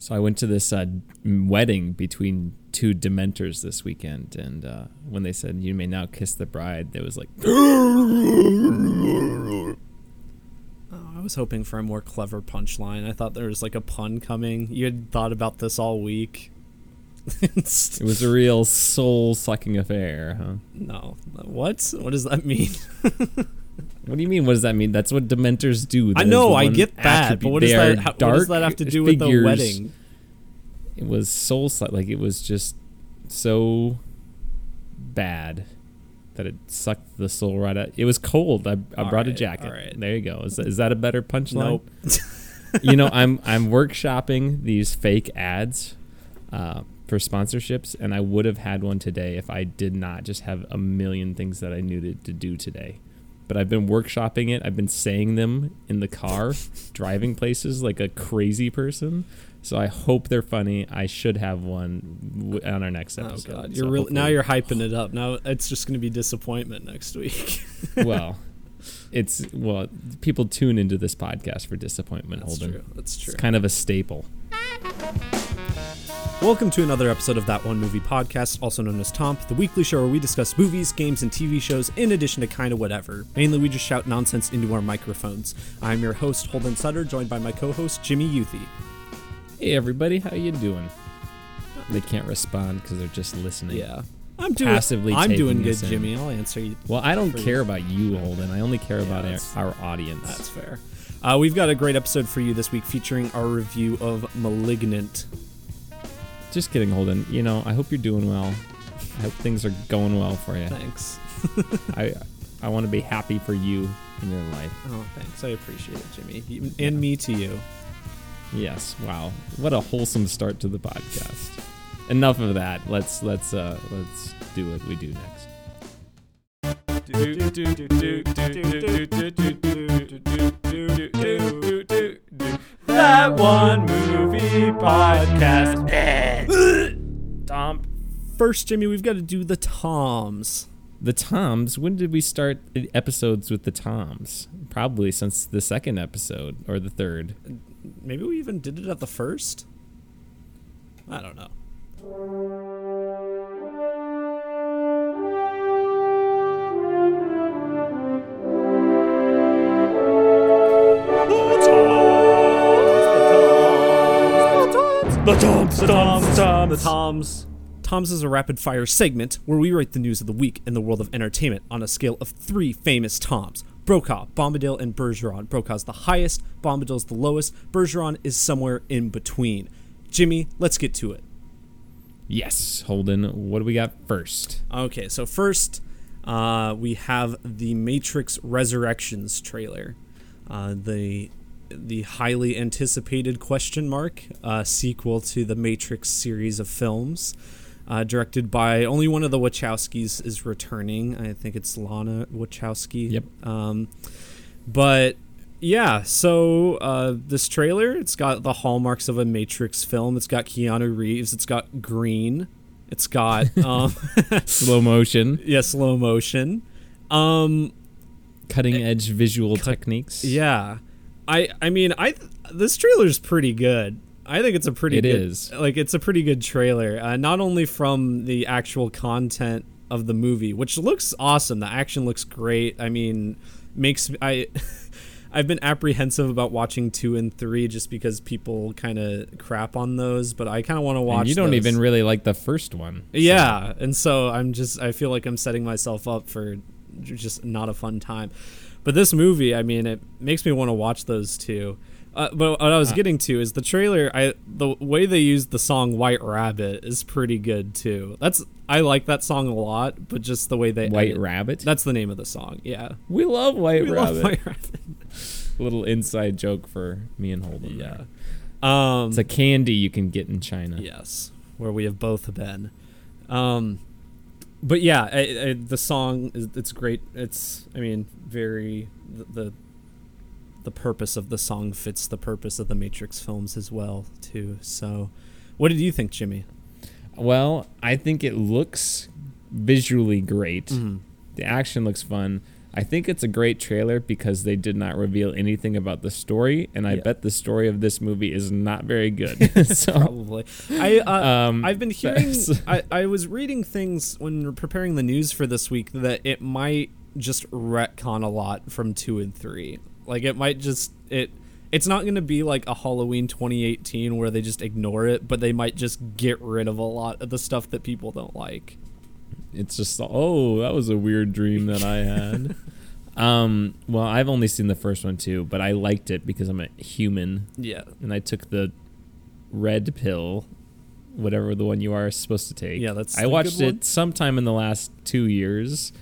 So I went to this uh, wedding between two Dementors this weekend, and uh, when they said "You may now kiss the bride," there was like, Oh, I was hoping for a more clever punchline. I thought there was like a pun coming. You had thought about this all week. it was a real soul sucking affair, huh? no. What? What does that mean? What do you mean? What does that mean? That's what Dementors do. I know, I get that, attribute. but what does that how, what does that have to do with the wedding? It was soul like it was just so bad that it sucked the soul right out. It was cold. I, I All brought a jacket. all right. There you go. Is that, is that a better punchline? Nope. you know, I'm I'm workshopping these fake ads uh, for sponsorships, and I would have had one today if I did not just have a million things that I needed to do today. But I've been workshopping it. I've been saying them in the car, driving places like a crazy person. So I hope they're funny. I should have one w- on our next episode. Oh episode. god, you're real, now you're hyping it up. Now it's just going to be disappointment next week. well. It's well, people tune into this podcast for disappointment. That's Holden, true. That's true. it's kind of a staple. Welcome to another episode of That One Movie Podcast, also known as Tomp, the weekly show where we discuss movies, games, and TV shows in addition to kind of whatever. Mainly, we just shout nonsense into our microphones. I'm your host, Holden Sutter, joined by my co-host, Jimmy Youthy. Hey everybody, how you doing? They can't respond because they're just listening. Yeah, I'm doing. Passively I'm taking doing good, in. Jimmy. I'll answer you. Well, I don't For- care about you, Holden. I only care about that's- our, our audience. That's fair. Uh, we've got a great episode for you this week featuring our review of malignant Just kidding, Holden. You know, I hope you're doing well. I hope things are going well for you. thanks I I want to be happy for you in your life. oh thanks i appreciate it jimmy You- and me to you Yes. Wow. What a wholesome start to the podcast. Enough of that. Let's let's uh let's do what we do next. that one movie podcast Tom. first jimmy we've got to do the toms The Toms. When did we start the episodes with the Toms? Probably since the second episode or the third. maybe we even did it at the first i don't know The Toms, the Toms, the Toms. Toms is a rapid fire segment where we rate the news of the week in the world of entertainment on a scale of three famous Toms Brokaw, Bombadil, and Bergeron. Brokaw's the highest, Bombadil's the lowest, Bergeron is somewhere in between. Jimmy, let's get to it. Yes, Holden. What do we got first? Okay, so first, uh, we have the Matrix Resurrections trailer, uh, the the highly anticipated question mark uh, sequel to the Matrix series of films, uh, directed by only one of the Wachowskis is returning. I think it's Lana Wachowski. Yep. Um, but yeah, so uh, this trailer, it's got the hallmarks of a Matrix film. It's got Keanu Reeves. It's got green. It's got um, Slow motion, yeah, slow motion. Um, cutting edge visual techniques. yeah, I I mean I this trailer's pretty good. I think it's a pretty It good, is. like it's a pretty good trailer. Uh, not only from the actual content of the movie, which looks awesome. The action looks great. I mean, makes I. I've been apprehensive about watching two and three just because people kind of crap on those, but I kind of want to watch. And you don't those. even really like the first one. Yeah, and so I'm just I feel like I'm setting myself up for just not a fun time. But this movie, I mean, it makes me want to watch those two. Uh, but what I was getting to is the trailer. I the way they used the song "White Rabbit" is pretty good too. That's I like that song a lot, but just the way they White edit- Rabbit. That's the name of the song. Yeah, we love White we Rabbit. love White Rabbit. Little inside joke for me and Holden. Yeah. Um, It's a candy you can get in China. Yes, where we have both been. Um, but yeah, I, I, the song is it's great. It's I mean very the, the the purpose of the song fits the purpose of the Matrix films as well too. So, what did you think, Jimmy? Well, I think it looks visually great. Mm-hmm. The action looks fun. I think it's a great trailer because they did not reveal anything about the story, and I Yeah. bet the story of this movie is not very good. so, Probably. I uh, um, I've been hearing. I, I was reading things when preparing the news for this week that it might just retcon a lot from two and three. Like it might just it. It's not going to be like a Halloween 2018 where they just ignore it, but they might just get rid of a lot of the stuff that people don't like. it's just oh, that was a weird dream that I had. um, well, I've only seen the first one too, but I liked it because I'm a human, Yeah. and I took the red pill, whatever the one you are supposed to take. Yeah, that's I watched it sometime in the last two years.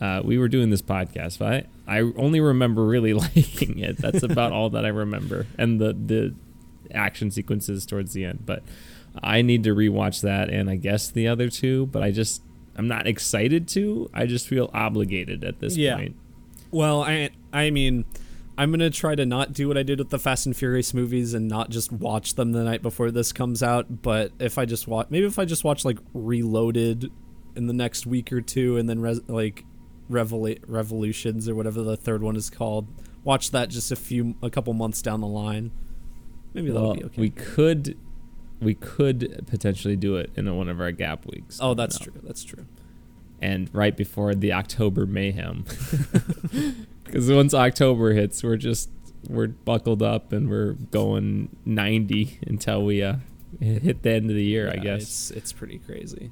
Uh, we were doing this podcast, but I, only remember really liking it. That's about all that I remember, and the the action sequences towards the end. But I need to rewatch that, and I guess the other two. But I just I'm not excited to. I just feel obligated at this Yeah. point. Well, I I mean, I'm gonna try to not do what I did with the Fast and Furious movies and not just watch them the night before this comes out. But if I just watch, maybe if I just watch like Reloaded in the next week or two, and then res- like Revela- Revolutions or whatever the third one is called, watch that just a few a couple months down the line. Maybe that'll Well, be okay. we could we could potentially do it in one of our gap weeks. oh, that's true. That's true. and right before the October mayhem. Because once October hits, we're just we're buckled up and we're going 90 until we uh, hit the end of the year, I guess. it's it's pretty crazy.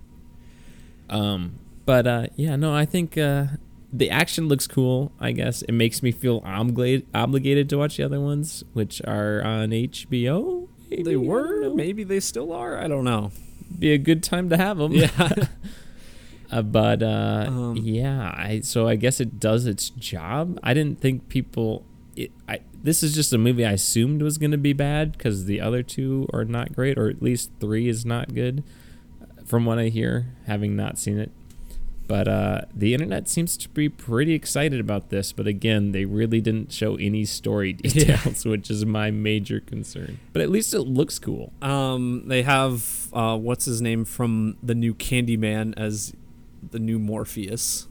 Um, but uh, yeah, no, I think uh, the action looks cool. I guess it makes me feel obligated obligated to watch the other ones, which are on HBO. maybe? They were, maybe they still are. I don't know. be a good time to have them. Yeah. Uh, but uh, Um, yeah, I so I guess it does its job. I didn't think people. It, I this is just a movie I assumed was going to be bad because the other two are not great, or at least three is not good, from what I hear, having not seen it. But uh, the internet seems to be pretty excited about this. But again, they really didn't show any story Yeah. details, which is my major concern. But at least it looks cool. Um, they have uh, what's his name from the new Candyman as the new Morpheus.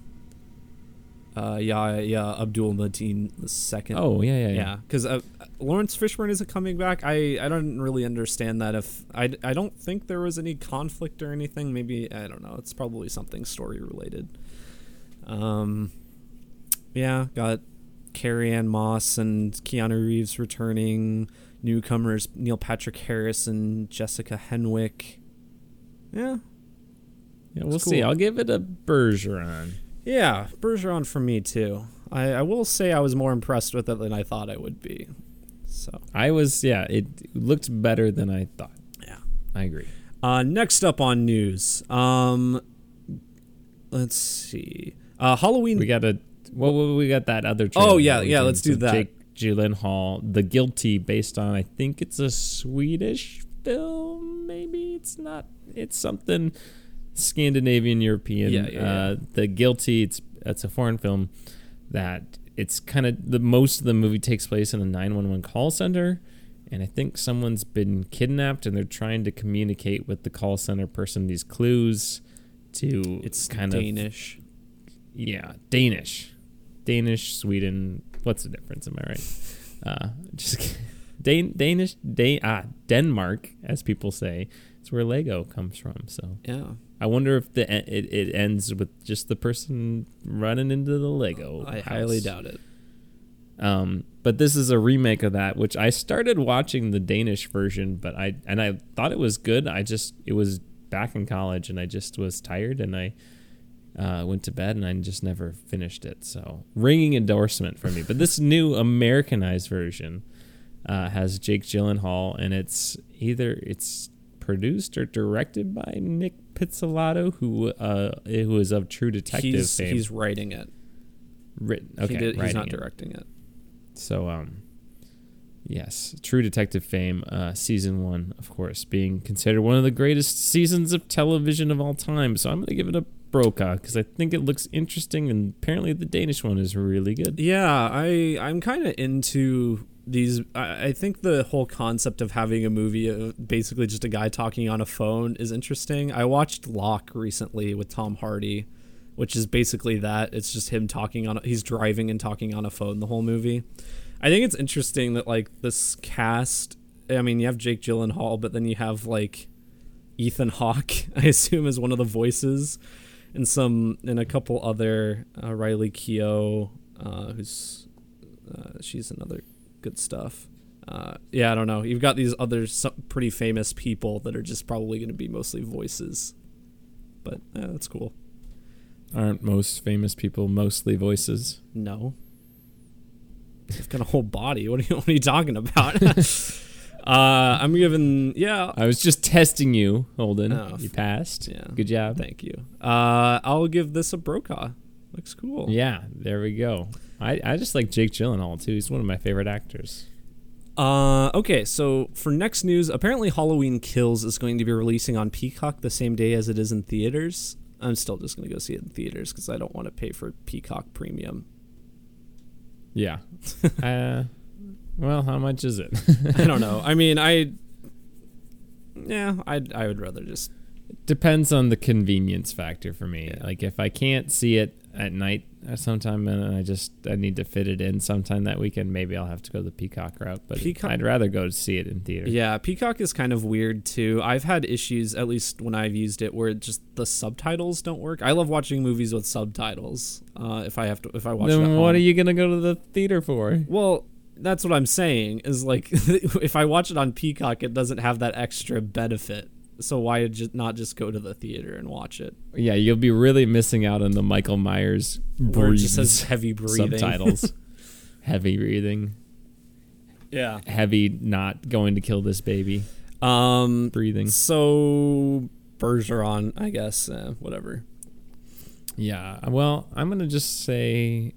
Uh, yeah, yeah, Abdul Mateen the second. Oh yeah, yeah, yeah. yeah, because uh, Laurence Fishburne isn't coming back. I I don't really understand that. If I I don't think there was any conflict or anything. Maybe I don't know. It's probably something story related. Um, yeah, got Carrie Ann Moss and Keanu Reeves returning. Newcomers Neil Patrick Harris and Jessica Henwick. Yeah, Yeah, we'll It's see. I'll give it a Bergeron. yeah, Bergeron for me too. I, I will say I was more impressed with it than I thought I would be. So I was, yeah, it looked better than I thought. yeah. I agree. Uh, next up on news, um, let's see. Uh, Halloween. We got a, well, well, we got that other. Oh, yeah, yeah, let's do that. Jake Gyllenhaal, The Guilty, based on I think it's a Swedish film. Maybe it's not. It's something Scandinavian European. Yeah, yeah, Uh, the Guilty. It's it's a foreign film that it's kind of the most of the movie takes place in a 911 call center and i think someone's been kidnapped and they're trying to communicate with the call center person these clues to it's kind of Danish. yeah, Danish, Danish, Sweden. What's the difference? Am I right? Uh, just Dan- Danish, Dan- ah, Denmark, as people say, it's where Lego comes from. So Yeah, I wonder if the it, it ends with just the person running into the Lego. I house. highly doubt it. Um, but this is a remake of that, which I started watching the Danish version, but I and I thought it was good. I just it was back in college, and I just was tired, and I uh, went to bed, and I just never finished it. So ringing endorsement for me. But this new Americanized version uh, has Jake Gyllenhaal, and it's either it's produced or directed by Nic Pizzolatto, who uh, who is of True Detective He's fame. he's writing it. written. Okay, he did, he's not it. directing it. So, um, yes, True Detective fame, uh, season one, of course, being considered one of the greatest seasons of television of all time. So I'm gonna give it a Brokaw because I think it looks interesting, and apparently the Danish one is really good. Yeah, I I'm kind of into these. I, think the whole concept of having a movie, uh, basically just a guy talking on a phone, is interesting. I watched Locke recently with Tom Hardy, which is basically that. It's just him talking on. He's driving and talking on a phone the whole movie. I think it's interesting that like this cast. I mean, you have Jake Gyllenhaal, but then you have like Ethan Hawke. I assume is one of the voices, and some and a couple other uh, Riley Keough, uh, who's uh, she's another good stuff. Uh, yeah, I don't know. You've got these other pretty famous people that are just probably going to be mostly voices, but yeah, that's cool. Aren't most famous people mostly voices? No, they've got a whole body. What are you, what are you talking about? uh, I'm giving yeah. I was just testing you, Holden. Oh, you passed. yeah. Good job. Thank you. Uh, I'll give this a Brokaw. Looks cool. Yeah, there we go. I, I just like Jake Gyllenhaal too. He's one of my favorite actors. Uh, okay, so for next news, apparently Halloween Kills is going to be releasing on Peacock the same day as it is in theaters. I'm still just going to go see it in theaters because I don't want to pay for Peacock Premium. Yeah. uh, well, how much is it? I don't know. I mean, I. Yeah, I I would rather just. Depends on the convenience factor for me. Yeah. Like if I can't see it at night uh, sometime and I just I need to fit it in sometime that weekend, maybe I'll have to go the Peacock route. But Peacock- I'd rather go to see it in theater. Yeah, Peacock is kind of weird too. I've had issues, at least when I've used it, where it just the subtitles don't work. I love watching movies with subtitles. Uh, if I have to, if I watch. it Then what are you gonna go to the theater for? Well, that's what I'm saying. Is like if I watch it on Peacock, it doesn't have that extra benefit. So why just not just go to the theater and watch it? Yeah, you'll be really missing out on the Michael Myers Where it just breathes says heavy breathing. subtitles. heavy breathing, yeah. heavy not going to kill this baby Um. breathing. So Bergeron, I guess. Uh, whatever. Yeah, well, I'm gonna just say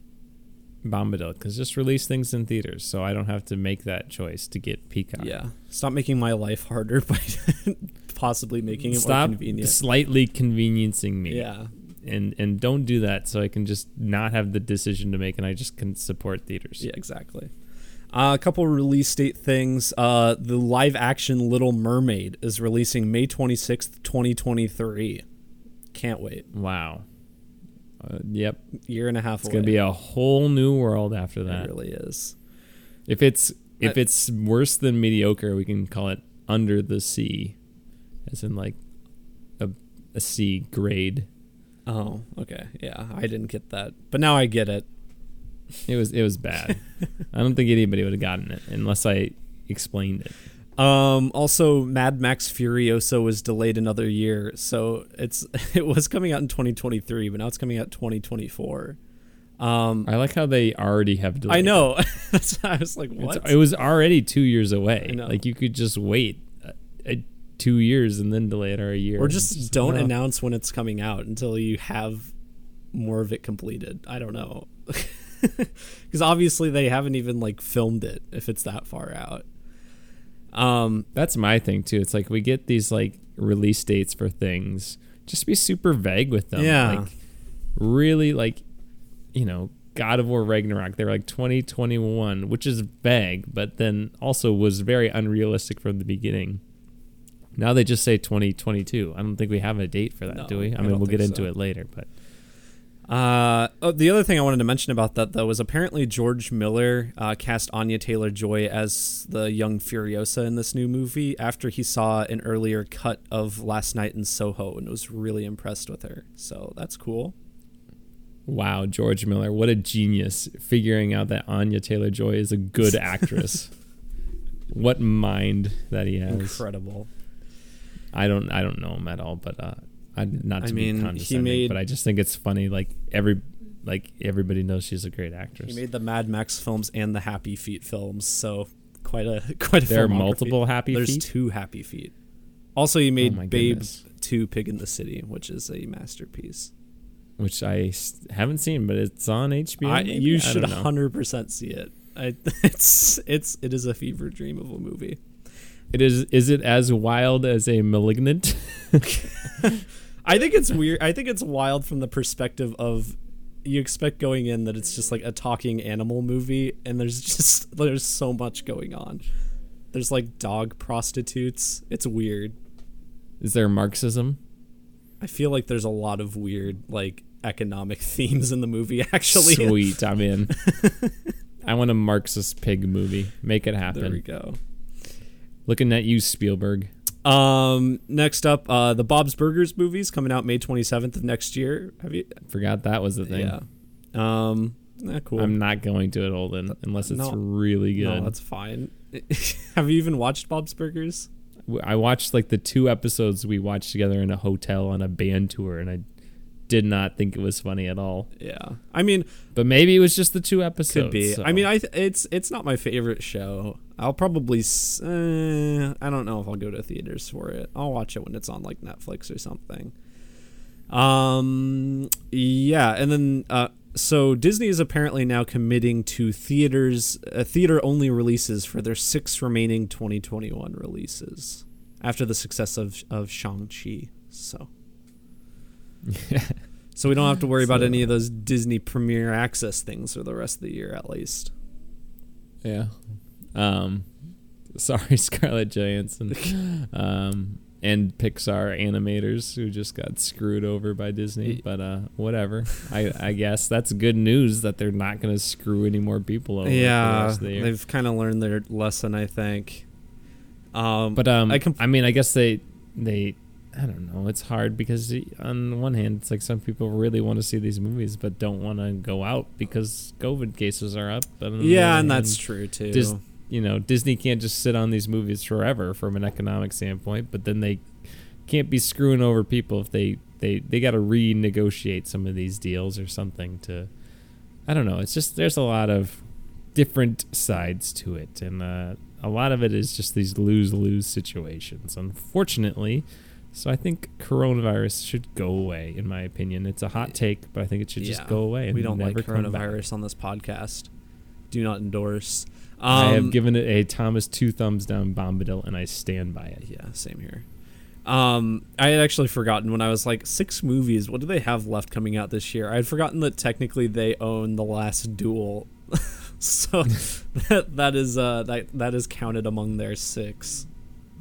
Bombadil because just release things in theaters, so I don't have to make that choice to get Peacock. Yeah. Stop making my life harder by possibly making it more Stop convenient. slightly conveniencing me. Yeah. and and don't do that so I can just not have the decision to make and I just can support theaters. Yeah, exactly. Uh, a couple release date things. Uh, the live action Little Mermaid is releasing May 26th, 2023. Can't wait. Wow. Uh, yep, Year and a half it's away. gonna be a whole new world after that. It really is. If it's if it's worse than mediocre, we can call it under the sea, as in like a a C grade. Oh, okay. Yeah, I didn't get that. But now I get it. It was it was bad. I don't think anybody would have gotten it unless I explained it. Um, also, Mad Max Furiosa was delayed another year, so it's it was coming out in 2023, but now it's coming out 2024. Um, I like how they already have delayed. I know. That's I was like, It's- what? it was already two years away. Like you could just wait uh, two years and then delay it or a year. or and just don't announce when it's coming out until you have more of it completed. I don't know. Because obviously they haven't even like filmed it if it's that far out. Um, That's my thing too. It's like we get these like release dates for things. Just be super vague with them. Yeah. Like really like you know, God of War Ragnarok, they were like 2021, which is vague, but then also was very unrealistic from the beginning. Now they just say 2022. I don't think we have a date for that, No, do we? I, I mean, we'll get think into it later, but Uh, oh, the other thing I wanted to mention about that though was apparently George Miller uh, cast Anya Taylor Joy as the young Furiosa in this new movie after he saw an earlier cut of Last Night in Soho and was really impressed with her. So that's cool. wow, George Miller, what a genius figuring out that Anya Taylor Joy is a good actress. what mind that he has. Incredible. I don't I don't know him at all, but uh, I not I to mean, he be condescending, made- but I just think it's funny. Like every like everybody knows she's a great actress. He made the Mad Max films and the Happy Feet films, so quite a quite a. there are multiple Happy Feet. There's two Happy Feet. Also, he oh made my Babe goodness. Two Pig in the City, which is a masterpiece. which I haven't seen, but it's on HBO. I, you I should hundred percent see it. I, it's it's it is a fever dream of a movie. It is. Is it as wild as a malignant? I think it's weird. I think it's wild from the perspective of you expect going in that it's just like a talking animal movie, and there's just there's so much going on. There's like dog prostitutes. It's weird. is there Marxism? I feel like there's a lot of weird like economic themes in the movie. Actually, Sweet, I'm in. I want a Marxist pig movie. Make it happen. there we go. Looking at you, Spielberg. Um, next up, uh, the Bob's Burgers movies coming out May 27th of next year. Have you? Forgot that was the thing. Yeah. Um, eh, cool. I'm not going to it, Holden, unless it's No. really good. No, that's fine. Have you even watched Bob's Burgers? I watched like the two episodes we watched together in a hotel on a band tour, and I did not think it was funny at all. Yeah. I mean, But maybe it was just the two episodes. could be. so- I mean, I th- it's it's not my favorite show. I'll probably. Uh, I don't know if I'll go to theaters for it. I'll watch it when it's on like Netflix or something. Um. Yeah, and then uh, so Disney is apparently now committing to theaters, uh, theater only releases for their six remaining 2021 releases after the success of of Shang Chi. So. So we don't have to worry about any of those Disney Premiere Access things for the rest of the year, at least. yeah. Um, sorry, Scarlett Johansson, um, and Pixar animators who just got screwed over by Disney. But uh, whatever. I I guess that's good news that they're not going to screw any more people over. for the yeah, the they've kind of learned their lesson, I think. Um, But um, I I, mean, I guess they they I don't know. It's hard because on the one hand, it's like some people really want to see these movies but don't want to go out because COVID cases are up. But on the yeah, and that's hand, true too. Dis- you know Disney can't just sit on these movies forever from an economic standpoint. But then they can't be screwing over people if they they they got to renegotiate some of these deals or something to. I don't know. It's just there's a lot of different sides to it, and uh, a lot of it is just these lose lose situations. Unfortunately, so I think coronavirus should go away. In my opinion, it's a hot take, but I think it should Yeah. just go away. And we don't like coronavirus on this podcast. Do not endorse. Um, I have given it a Thomas two thumbs down Bombadil, and I stand by it. Yeah, same here. Um, I had actually forgotten when I was like six movies. What do they have left coming out this year? I had forgotten that technically they own the last duel, so that that is uh that that is counted among their six.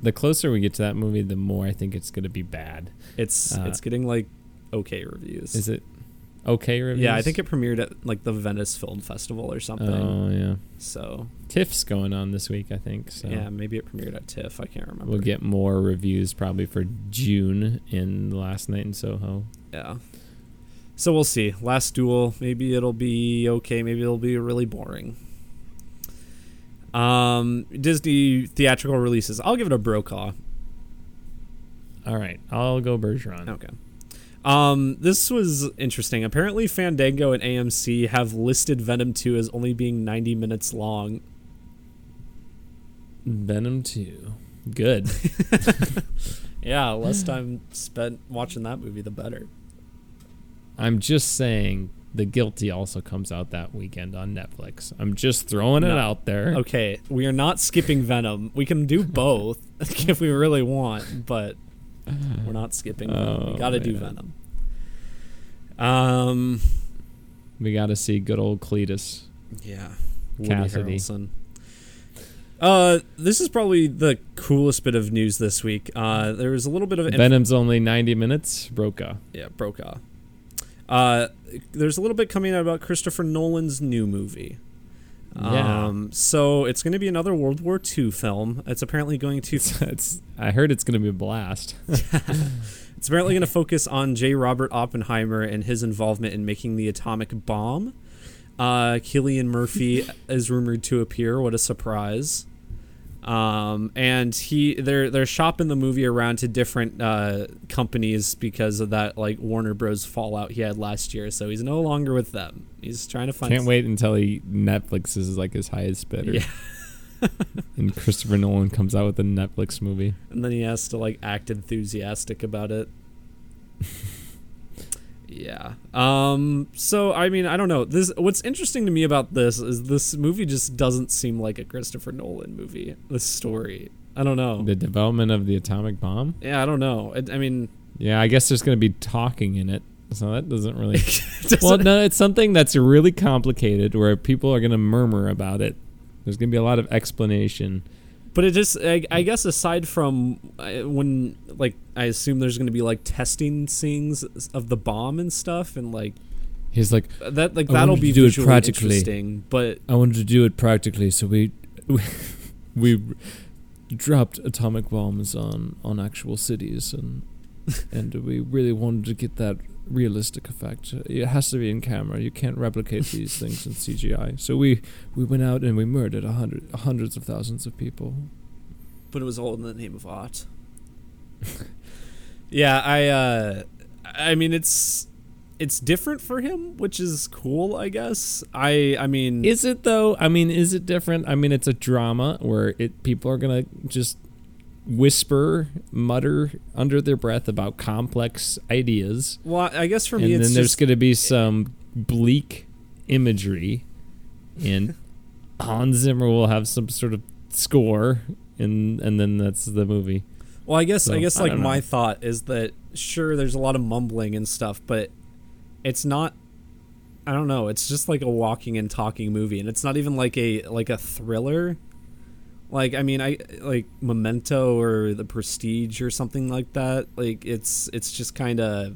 The closer we get to that movie, the more I think it's going to be bad. It's Uh, it's getting like okay reviews. Is it okay reviews? Yeah, I think it premiered at like the Venice Film Festival or something. Oh yeah, So TIFF's going on this week, I think. So yeah, maybe it premiered at TIFF. I can't remember. we'll get more reviews probably for Dune in Last Night in Soho. Yeah. So we'll see. Last duel. Maybe it'll be okay. Maybe it'll be really boring. Um, Disney theatrical releases. I'll give it a Brokaw. All right, I'll go Bergeron. Okay. Um, this was interesting. Apparently, Fandango and AMC have listed Venom 2 as only being 90 minutes long. Venom two, good. Yeah, less time spent watching that movie, the better. I'm just saying The Guilty also comes out that weekend on Netflix. I'm just throwing it out there. Okay, we are not skipping Venom. We can do both if we really want, but we're not skipping. Oh, we gotta do. Venom. Um, We got to see good old Cletus. yeah, Woody Kasady. Harrelson. Uh, this is probably the coolest bit of news this week. Uh, there was a little bit of inf- Venom's only 90 minutes. Brokaw. yeah, Brokaw. Uh, there's a little bit coming out about Christopher Nolan's new movie. Yeah. Um, so it's going to be another World War II film. It's apparently going to It's, it's, I heard it's going to be a blast. It's apparently going to focus on J. Robert Oppenheimer and his involvement in making the atomic bomb. Uh, Cillian Murphy is rumored to appear. What a surprise! Um, and he they're they're shopping the movie around to different uh, companies because of that like Warner Bros. fallout he had last year. So he's no longer with them. He's trying to find. Can't wait until he Netflix is like his highest bidder. Yeah. and Christopher Nolan comes out with a Netflix movie. and then he has to like act enthusiastic about it. yeah. Um so I mean, I don't know. This what's interesting to me about this is this movie just doesn't seem like a Christopher Nolan movie. The story. I don't know. The development of the atomic bomb. yeah, I don't know. I, I mean, Yeah, I guess there's going to be talking in it. So that doesn't really. doesn't- well, no, it's something that's really complicated where people are going to murmur about it. There's going to be a lot of explanation. But it just, I, I guess, aside from uh, when, like, I assume there's going to be like testing scenes of the bomb and stuff, and like He's like, that, like I that'll be do it practically. interesting. But I wanted to do it practically, so we we, we dropped atomic bombs on on actual cities, and and we really wanted to get that realistic effect. It has to be in camera. You can't replicate these things in CGI. So we we went out and we murdered a hundred hundreds of thousands of people. but it was all in the name of art. yeah, I uh I mean it's it's different for him, which is cool, I guess. I I mean Is it though? I mean, is it different? I mean, it's a drama where it people are gonna just whisper, mutter under their breath about complex ideas. well, I guess for and me then there's going to be some bleak imagery, and Hans Zimmer will have some sort of score, and and then that's the movie. Well, I guess I guess like don't my know. thought is that sure there's a lot of mumbling and stuff, but it's not I don't know, it's just like a walking and talking movie and it's not even like a like a thriller. Like I mean I like Memento or The Prestige or something like that. Like it's it's just kind of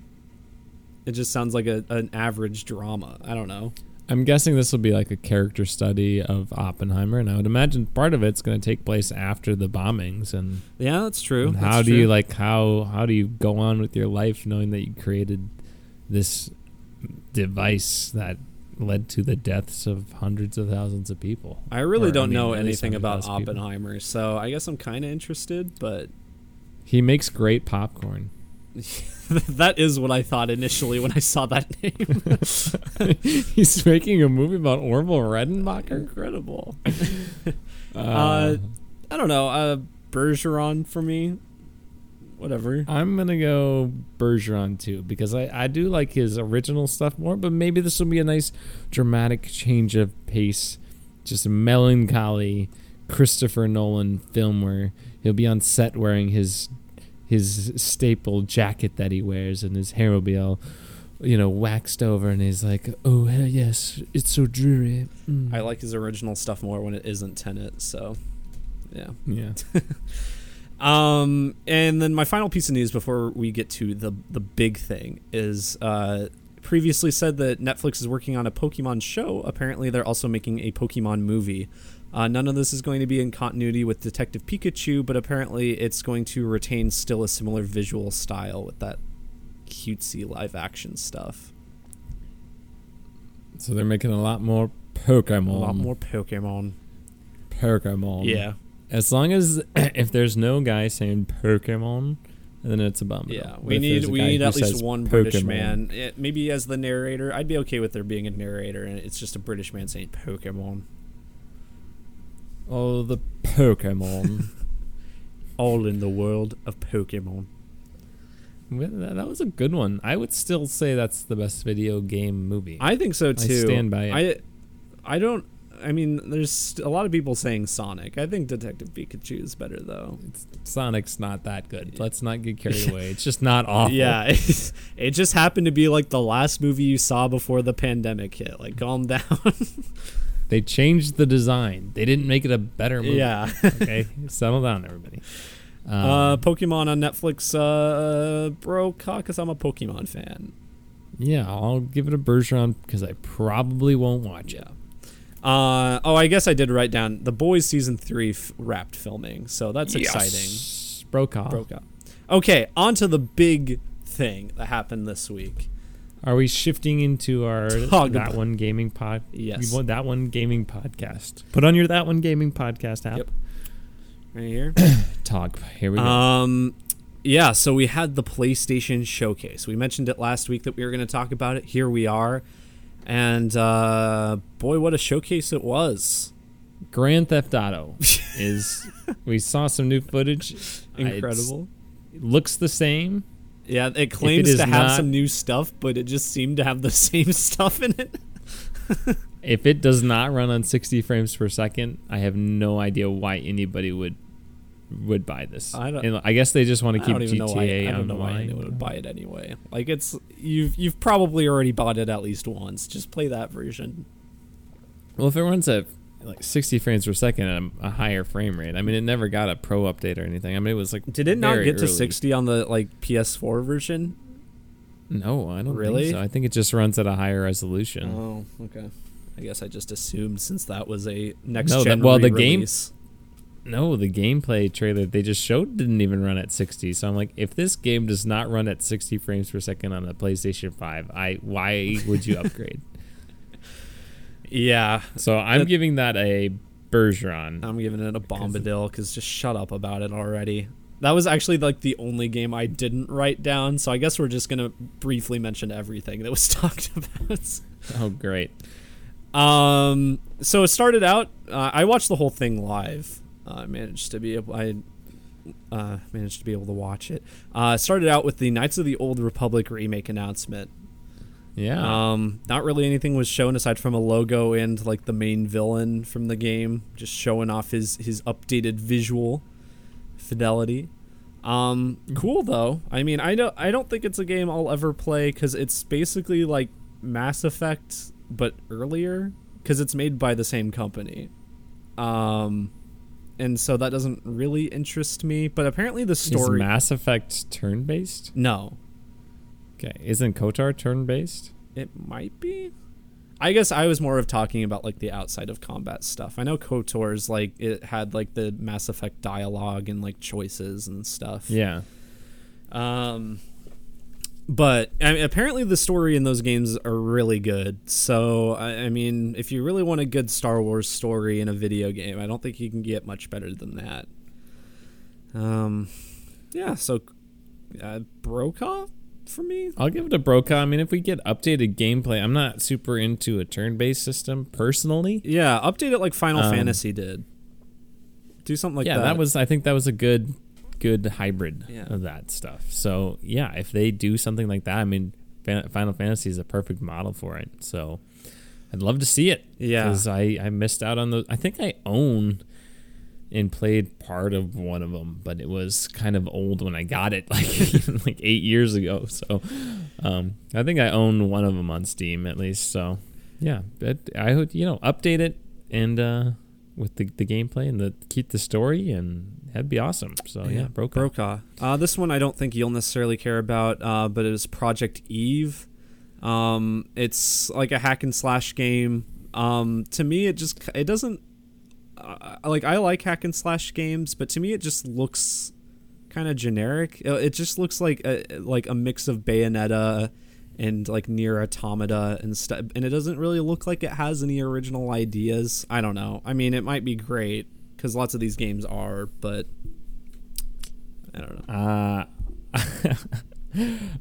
it just sounds like a an average drama. I don't know. I'm guessing this will be like a character study of Oppenheimer, and I would imagine part of it's going to take place after the bombings, and, Yeah, that's true. That's how do true. you like how how do you go on with your life knowing that you created this device that led to the deaths of hundreds of thousands of people? I really or, don't mean, know anything about 100,000 people. Oppenheimer, so I guess I'm kind of interested, but He makes great popcorn. that is what I thought initially when I saw that name. He's making a movie about Orville Redenbacher. Incredible. Uh, Uh, I don't know. Uh, Bergeron for me. Whatever. I'm gonna go Bergeron too because I, I do like his original stuff more, but maybe this will be a nice dramatic change of pace, just a melancholy Christopher Nolan film where he'll be on set wearing his his staple jacket that he wears and his hair will be all you know waxed over and he's like oh hell yes it's so dreary Mm." I like his original stuff more when it isn't Tenet. So, yeah. yeah Um, and then my final piece of news before we get to the the big thing is uh, previously said that Netflix is working on a Pokemon show. Apparently, they're also making a Pokemon movie. Uh, none of this is going to be in continuity with Detective Pikachu, but apparently it's going to retain still a similar visual style with that cutesy live action stuff. so they're making a lot more Pokemon A lot more Pokemon. Pokemon Yeah, As long as if there's no guy saying Pokemon, then it's a bum. yeah. We need we need at least one British Pokemon- man, eh, maybe as the narrator. I'd be okay with there being a narrator, and it's just a British man saying Pokemon. Oh, the Pokemon. All in the world of Pokemon. That that was a good one. I would still say that's the best video game movie. I think so too. I stand by it. I I don't. I mean, there's a lot of people saying Sonic. I think Detective Pikachu is better though. It's, Sonic's not that good. Let's not get carried away. It's just not awful. Yeah, it, just happened to be like the last movie you saw before the pandemic hit. Like, calm down. They changed the design. They didn't make it a better movie. yeah. Okay, settle down, everybody. Um, Uh, Pokemon on Netflix, uh, bro, because I'm a Pokemon fan. yeah, I'll give it a Bergeron because I probably won't watch it. Uh, oh, I guess I did write down the Boys season three f- wrapped filming, so that's exciting. exciting. Brokaw. Broke up. Okay, on to the big thing that happened this week. Are we shifting into our Talk that one gaming pod? Yes. We want that one gaming podcast. Put on your that one gaming podcast app. Yep. Right here. Talk. Here we go. Um, yeah, so we had the PlayStation Showcase. We mentioned it last week that we were going to talk about it. Here we are. And uh, boy, what a showcase it was. Grand Theft Auto is. we saw some new footage. Incredible. it looks the same. Yeah, it claims is to have not- some new stuff, but it just seemed to have the same stuff in it. If it does not run on 60 frames per second, I have no idea why anybody would would buy this. I don't- And I guess they just want to I keep don't even know why. GTA I don't on know why anyone would buy it anyway. Like it's you've you've probably already bought it at least once. Just play that version. Well, if it runs at like 60 frames per second at a, higher frame rate. I mean, it never got a pro update or anything. I mean, it was like Did it not get to early. 60 on the like PS4 version? No, I don't Really? think so. I think it just runs at a higher resolution. Oh, okay. I guess I just assumed since that was a next No, gen well, the game- re-release. No, the gameplay trailer they just showed didn't even run at 60. So I'm like, if this game does not run at 60 frames per second on the PlayStation 5, I why would you upgrade? Yeah, so I'm That- giving that a Bergeron. I'm giving it a Bombadil because just shut up about it already. That was actually like the only game I didn't write down, so I guess we're just gonna briefly mention everything that was talked about. Oh, great. Um, so it started out. Uh, I watched the whole thing live. Uh, I managed to be able. I uh, managed to be able to watch it. Uh, started out with the Knights of the Old Republic remake announcement. Yeah. Um, not really anything was shown aside from a logo and like the main villain from the game, just showing off his his updated visual fidelity. Um, cool though. I mean, I don't I don't think it's a game I'll ever play because it's basically like Mass Effect but earlier because it's made by the same company. Um, and so that doesn't really interest me. But apparently the Is story. Mass Effect turn based? no, Okay. Isn't KOTOR turn based? It might be. I guess I was more of talking about like the outside of combat stuff. I know KOTOR's like it had like the Mass Effect dialogue and like choices and stuff. Yeah. Um but I mean, apparently the story in those games are really good. So I, I mean, if you really want a good Star Wars story in a video game, I don't think you can get much better than that. Um, yeah. So uh, Brokaw for me. I'll give it a Brokaw. I mean, if we get updated gameplay, I'm not super into a turn based system personally. Yeah, update it like Final Um, Fantasy did. Do something like yeah, that. that. was. I think that was a good, good hybrid Yeah. of that stuff. So yeah, if they do something like that, I mean, Final Fantasy is a perfect model for it. So I'd love to see it. Yeah. because I I missed out on those. I think I own and played part of one of them, but it was kind of old when I got it, like like eight years ago. So um, I think I own one of them on Steam at least. So yeah, but I would you know update it and uh, with the, the gameplay and the keep the story and that'd be awesome. So yeah, Brokaw. Brokaw. Uh, this one I don't think you'll necessarily care about, uh, but it is Project Eve. Um, it's like a hack and slash game. Um, to me, it just it doesn't uh, like I like hack and slash games, but to me it just looks kind of generic. Uh, It just looks like a, like a mix of Bayonetta and like Nier Automata and stuff and it doesn't really look like it has any original ideas i don't know i mean it might be great because lots of these games are but i don't know Uh,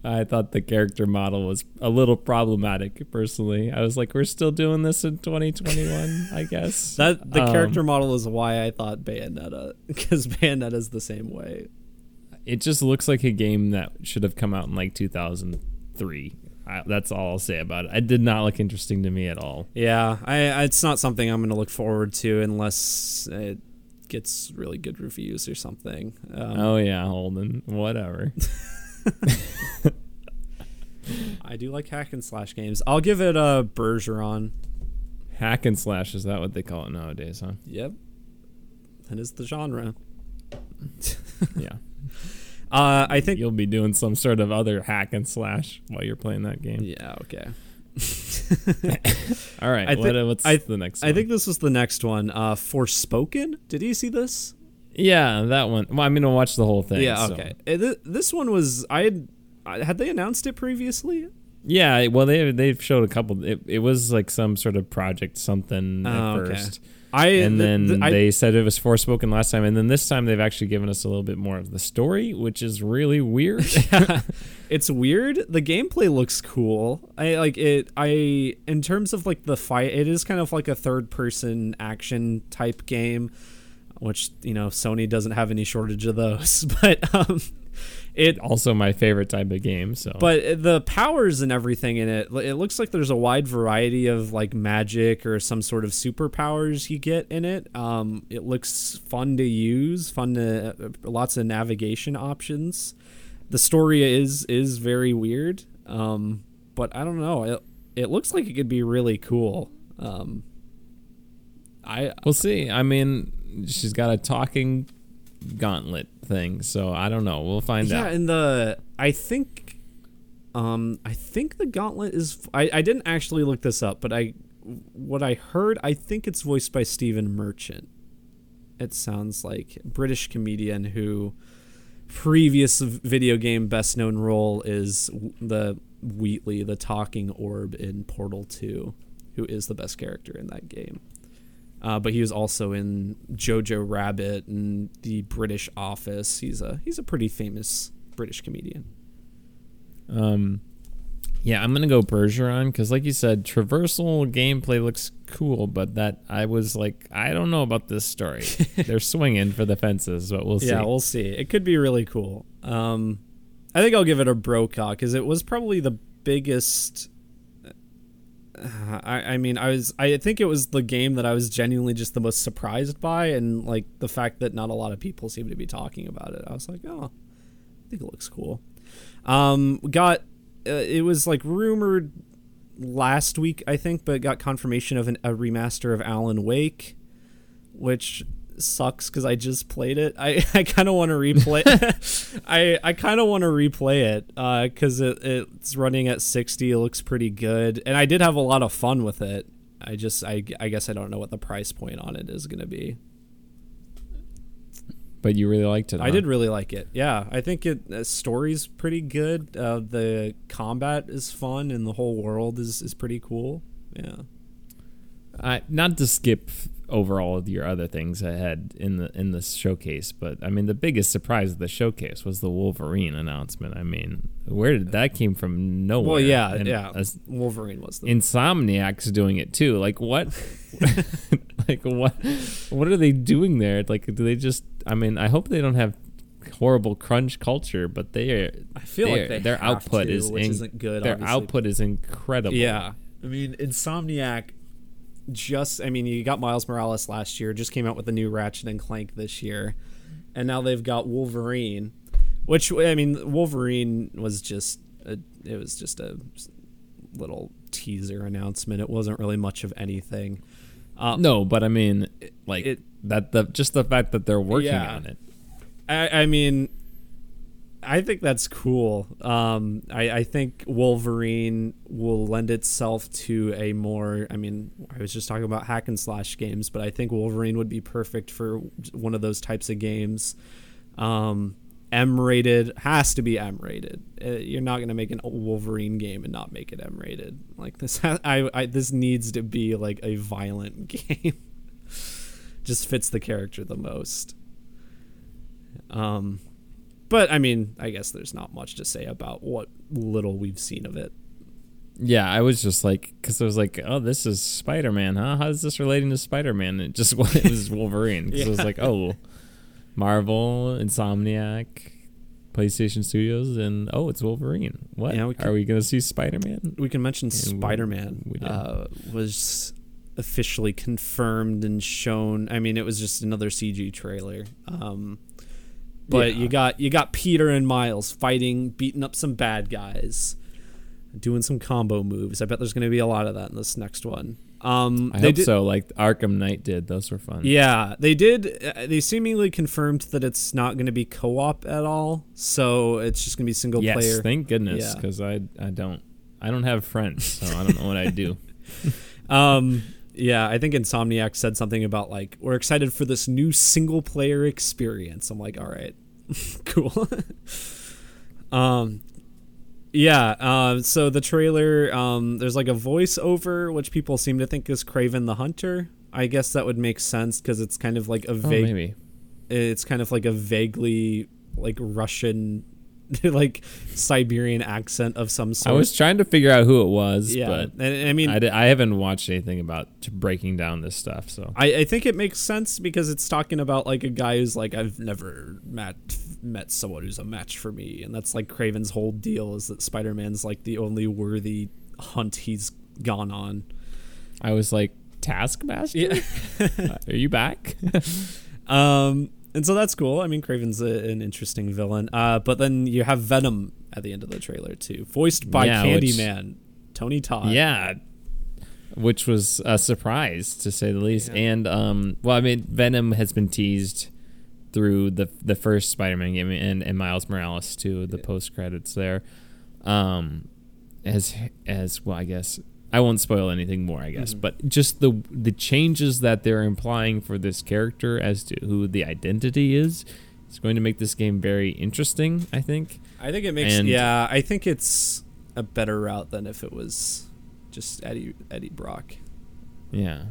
I thought the character model was a little problematic personally. I was like, we're still doing this in 2021, I guess. that the Um, character model is why i thought bayonetta because Bayonetta is the same way it just looks like a game that should have come out in like 2003. I, that's all I'll say about it. It did not look interesting to me at all. yeah I, it's not something i'm gonna look forward to unless it gets really good reviews or something um, oh yeah, Holden. Whatever. i do like hack and slash games i'll give it a bergeron Hack and slash is that what they call it nowadays, huh? Yep. That is the genre. Yeah. Uh, I think. You'll be doing some sort of other hack and slash while you're playing that game. Yeah. Okay. All right. I what, thi- what's I- the next I think this was the next one. Uh, Forspoken. Did you see this? Yeah, that one. Well, I'm gonna watch the whole thing. yeah. Okay. Uh, th- this one was. I had. Had they announced it previously? Yeah, well, they they've showed a couple. It, it was like some sort of project something Oh, at okay. I and the- then the- I- they said it was Forspoken last time, and then this time they've actually given us a little bit more of the story, which is really weird. it's weird. The gameplay looks cool. I like it. I in terms of like the fight, it is kind of like a third person action type game, which you know Sony doesn't have any shortage of those. But um, it also, my favorite type of game. So, but the powers and everything in it, it looks like there's a wide variety of like magic or some sort of superpowers you get in it. Um, it looks fun to use, fun to lots of navigation options. The story is is very weird, um, but I don't know. It it looks like it could be really cool. Um, I We'll see. I mean, she's got a talking gauntlet thing, so I don't know. We'll find yeah, out. Yeah, and the I think, um, I think the gauntlet is. I I didn't actually look this up, but I what I heard, I think it's voiced by Stephen Merchant. It sounds like British comedian who previous video game best known role is the Wheatley, the talking orb in Portal 2, who is the best character in that game. Uh, but he was also in Jojo Rabbit and the British Office. He's a he's a pretty famous British comedian. Um, yeah, I'm gonna go Bergeron because, like you said, traversal gameplay looks cool, but that I was like, I don't know about this story. They're swinging for the fences, but we'll see. Yeah, we'll see. It could be really cool. Um, I think I'll give it a Brokaw because it was probably the biggest. Uh, I, I mean, I was. I think it was the game that I was genuinely just the most surprised by, and like the fact that not a lot of people seem to be talking about it. I was like, oh, I think it looks cool. Um, got uh, it was like rumored last week, I think, but got confirmation of an, a remaster of Alan Wake, which sucks because I just played it. I, I kind of want to replay. I I kind of want to replay it because uh, it, it's running at sixty. It looks pretty good, and I did have a lot of fun with it. I just I I guess I don't know what the price point on it is going to be. But you really liked it. I did really like it. Yeah, I think it uh, story's pretty good. Uh, the combat is fun, and the whole world is is pretty cool. Yeah. I, not to skip over all of your other things I had in the in the showcase, but I mean the biggest surprise of the showcase was the Wolverine announcement. I mean, where did that came from? Nowhere. Well, yeah, And yeah. Wolverine was the Insomniac's doing it too. Like what? like what? What are they doing there? Like, do they just? I mean, I hope they don't have horrible crunch culture, but they are. I feel like they their output to, is which in- isn't good. Their obviously. output is incredible. Yeah, I mean, Insomniac. Just, I mean, you got Miles Morales last year. Just came out with the new Ratchet and Clank this year, and now they've got Wolverine, which I mean, Wolverine was just a, it was just a little teaser announcement. It wasn't really much of anything. Uh, No, but I mean, like it- that. The just the fact that they're working Yeah. on it. I, I mean, I think that's cool. Um, I, I think Wolverine will lend itself to a more. I mean, I was just talking about hack and slash games, but I think Wolverine would be perfect for one of those types of games. Um, M rated has to be M rated. Uh, you're not gonna make a Wolverine game and not make it M rated. Like this, I, I this needs to be like a violent game. Just fits the character the most. Um, but I mean, I guess there's not much to say about what little we've seen of it. Yeah, I was just like, because I was like, oh, this is Spider Man, huh? How is this relating to Spider Man? It just it was Wolverine. Because I was like, oh, Marvel, Insomniac, PlayStation Studios, and oh, it's Wolverine. What? Yeah, we could- Are we going to see Spider Man? We can mention Spider Man uh, was officially confirmed and shown. I mean, it was just another CG trailer. Um, but Yeah. you got you got Peter and Miles fighting, beating up some bad guys, doing some combo moves. I bet there's going to be a lot of that in this next one. Um, I they hope did- so. Like Arkham Knight did. Those were fun. Yeah, they did. uh, They seemingly confirmed that it's not going to be co-op at all, so it's just going to be single Yes, player. thank goodness, Yeah. because I I don't I don't have friends, so I don't know what I do. Um, yeah, I think Insomniac said something about like we're excited for this new single player experience. I'm like, all right, cool. um, yeah. Uh, so the trailer, um, there's like a voiceover which people seem to think is Kraven the Hunter. I guess that would make sense because it's kind of like a Oh, vague. maybe. it's kind of like a vaguely like Russian, like Siberian accent of some sort. I was trying to figure out who it was, yeah, but and, I mean, I, I haven't watched anything about breaking down this stuff. So I, I think it makes sense because it's talking about like a guy who's like I've never met met someone who's a match for me, and that's like Kraven's whole deal is that Spider Man's like the only worthy hunt he's gone on. I was like, Taskmaster, Yeah. Are you back? Um, and so that's cool. I mean, Kraven's a, an interesting villain. Uh, but then you have Venom at the end of the trailer too, voiced by Yeah, which- Candyman, Tony Todd. yeah. which was a surprise to say the least. Yeah. And um, well, I mean, Venom has been teased through the the first Spider-Man game and, and Miles Morales too. The post credits there, um, as as well, I guess I won't spoil anything more. I guess, Mhm. but just the the changes that they're implying for this character as to who the identity is. is going to make this game very interesting, I think. I think it makes And- yeah. I think it's a better route than if it was just Eddie Eddie Brock. Yeah.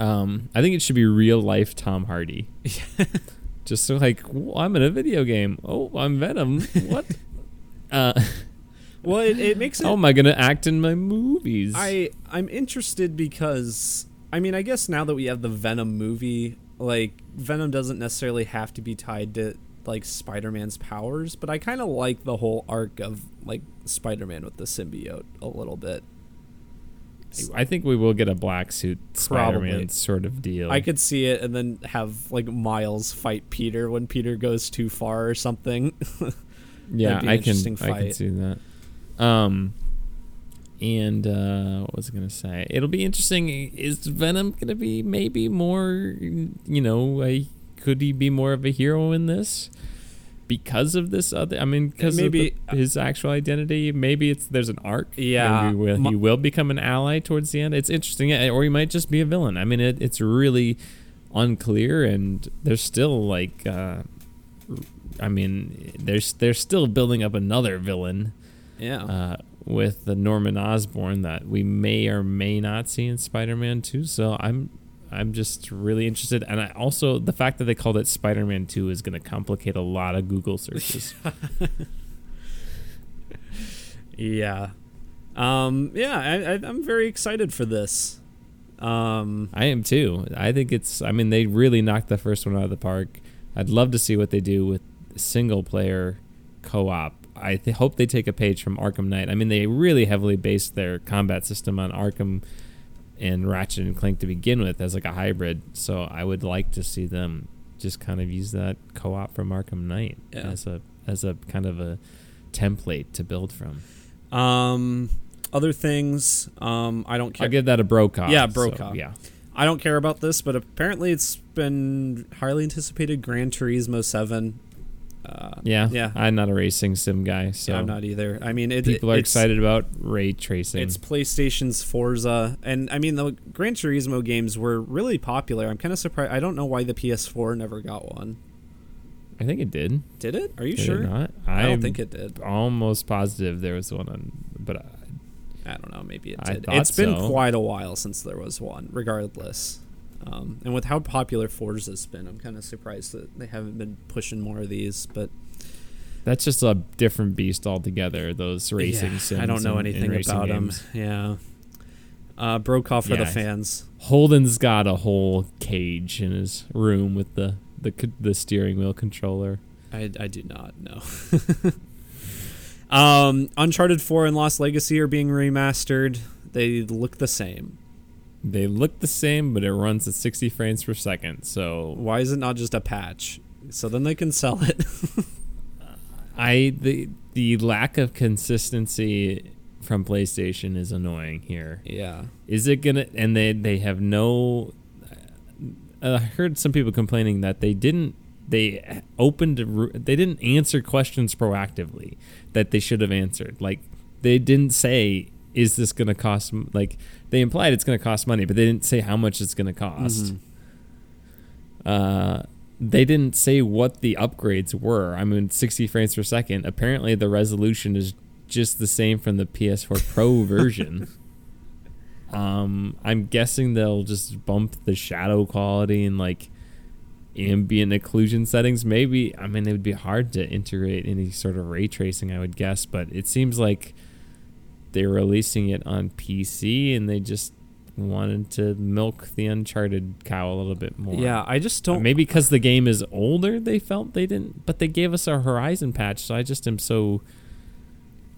Um, I think it should be real life Tom Hardy. Just so like, "Whoa, I'm in a video game. Oh, I'm Venom. What? uh, Well, it, it makes it. how am I gonna act in my movies? I I'm interested because I mean I guess now that we have the Venom movie, like Venom doesn't necessarily have to be tied to like Spider-Man's powers, but I kind of like the whole arc of like Spider-Man with the symbiote a little bit. I think we will get a black suit Spider-Man Probably. sort of deal. I could see it and then have like Miles fight Peter when Peter goes too far or something. yeah, I can. I can see that. Um, and uh, what was I gonna say? It'll be interesting. Is Venom gonna be maybe more? You know, a, could he be more of a hero in this? Because of this other, I mean, because Maybe- of the, his actual identity, maybe it's there's an arc. Yeah. will, he will become an ally towards the end. It's interesting, eh, or he might just be a villain. I mean, it, it's really unclear, and there's still like, uh, I mean, there's they're still building up another villain yeah. uh, with the Norman Osborn that we may or may not see in Spider-Man 2. So I'm I'm just really interested, and I also the fact that they called it Spider-Man 2 is going to complicate a lot of Google searches. yeah. Um yeah, I, I I'm very excited for this. Um I am too. I think it's. I mean, they really knocked the first one out of the park. I'd love to see what they do with single player co-op. I th- hope they take a page from Arkham Knight. I mean, they really heavily based their combat system on Arkham and Ratchet and Clank to begin with as like a hybrid. So I would like to see them just kind of use that co-op from Arkham Knight Yeah. as a as a kind of a template to build from. Um, other things. Um, I don't care. I'll give that a Brokaw. Yeah, so, Brokaw. yeah. I don't care about this, but apparently it's been highly anticipated. Gran Turismo Seven. Uh, Yeah, yeah. I'm not a racing sim guy, so yeah, I'm not either. I mean, it, people are excited about ray tracing. It's PlayStation's Forza, and I mean the Gran Turismo games were really popular. I'm kind of surprised. I don't know why the PS4 never got one. I think it did. Did it? Are you Did sure? Not? I don't think it did. Almost positive there was one on, but I, I don't know. Maybe it did. It's been so. quite a while since there was one. Regardless, um, and with how popular Forza's been, I'm kind of surprised that they haven't been pushing more of these. But that's just a different beast altogether. Those racing Yeah, sims. I don't know and- and anything racing about games. them. Yeah. Uh, Brokaw for the fans. Holden's got a whole cage in his room with the the the steering wheel controller. I, I do not know. um, Uncharted 4 and Lost Legacy are being remastered. They look the same. They look the same, but it runs at 60 frames per second. So Why is it not just a patch? So then they can sell it. I the the lack of consistency from PlayStation is annoying here. yeah. Is it gonna? And they they have no. uh, I heard some people complaining that they didn't. They opened. They didn't answer questions proactively that they should have answered. Like they didn't say, "Is this going to cost?" m-" Like they implied it's going to cost money, but they didn't say how much it's going to cost. Mhm. Uh, they didn't say what the upgrades were. I mean, 60 frames per second. Apparently, the resolution is just the same from the PS4 Pro version. Um, I'm guessing they'll just bump the shadow quality and like ambient occlusion settings. Maybe I mean it would be hard to integrate any sort of ray tracing. I would guess, but it seems like they're releasing it on PC and they just wanted to milk the Uncharted cow a little bit more. Yeah, I just don't. Maybe because the game is older, they felt they didn't. But they gave us a Horizon patch, so I just am so.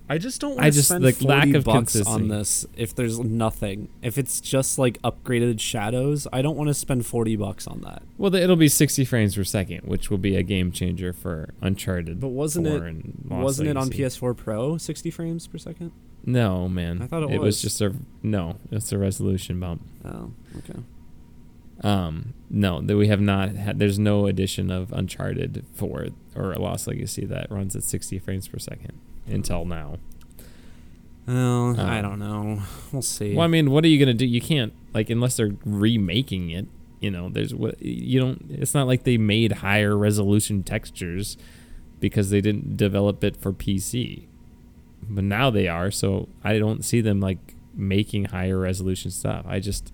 I just don't want I to just- spend 40 lack of bucks consistency. on this if there's nothing. If it's just like upgraded shadows, I don't want to spend 40 bucks on that. Well, it'll be 60 frames per second, which will be a game changer for Uncharted. But wasn't 4 it and wasn't it on PS4 Pro 60 frames per second? No, man. I thought it was was. just a no. It's a resolution bump. Oh, okay. Um, no, that we have not had. There's no edition of Uncharted 4 or Lost Legacy that runs at 60 frames per second until now. Well, I Um, don't know. We'll see. Well, I mean, what are you gonna do? You can't like unless they're remaking it. You know, there's what you don't. It's not like they made higher resolution textures because they didn't develop it for PC. But now they are, so I don't see them like making higher resolution stuff. I just,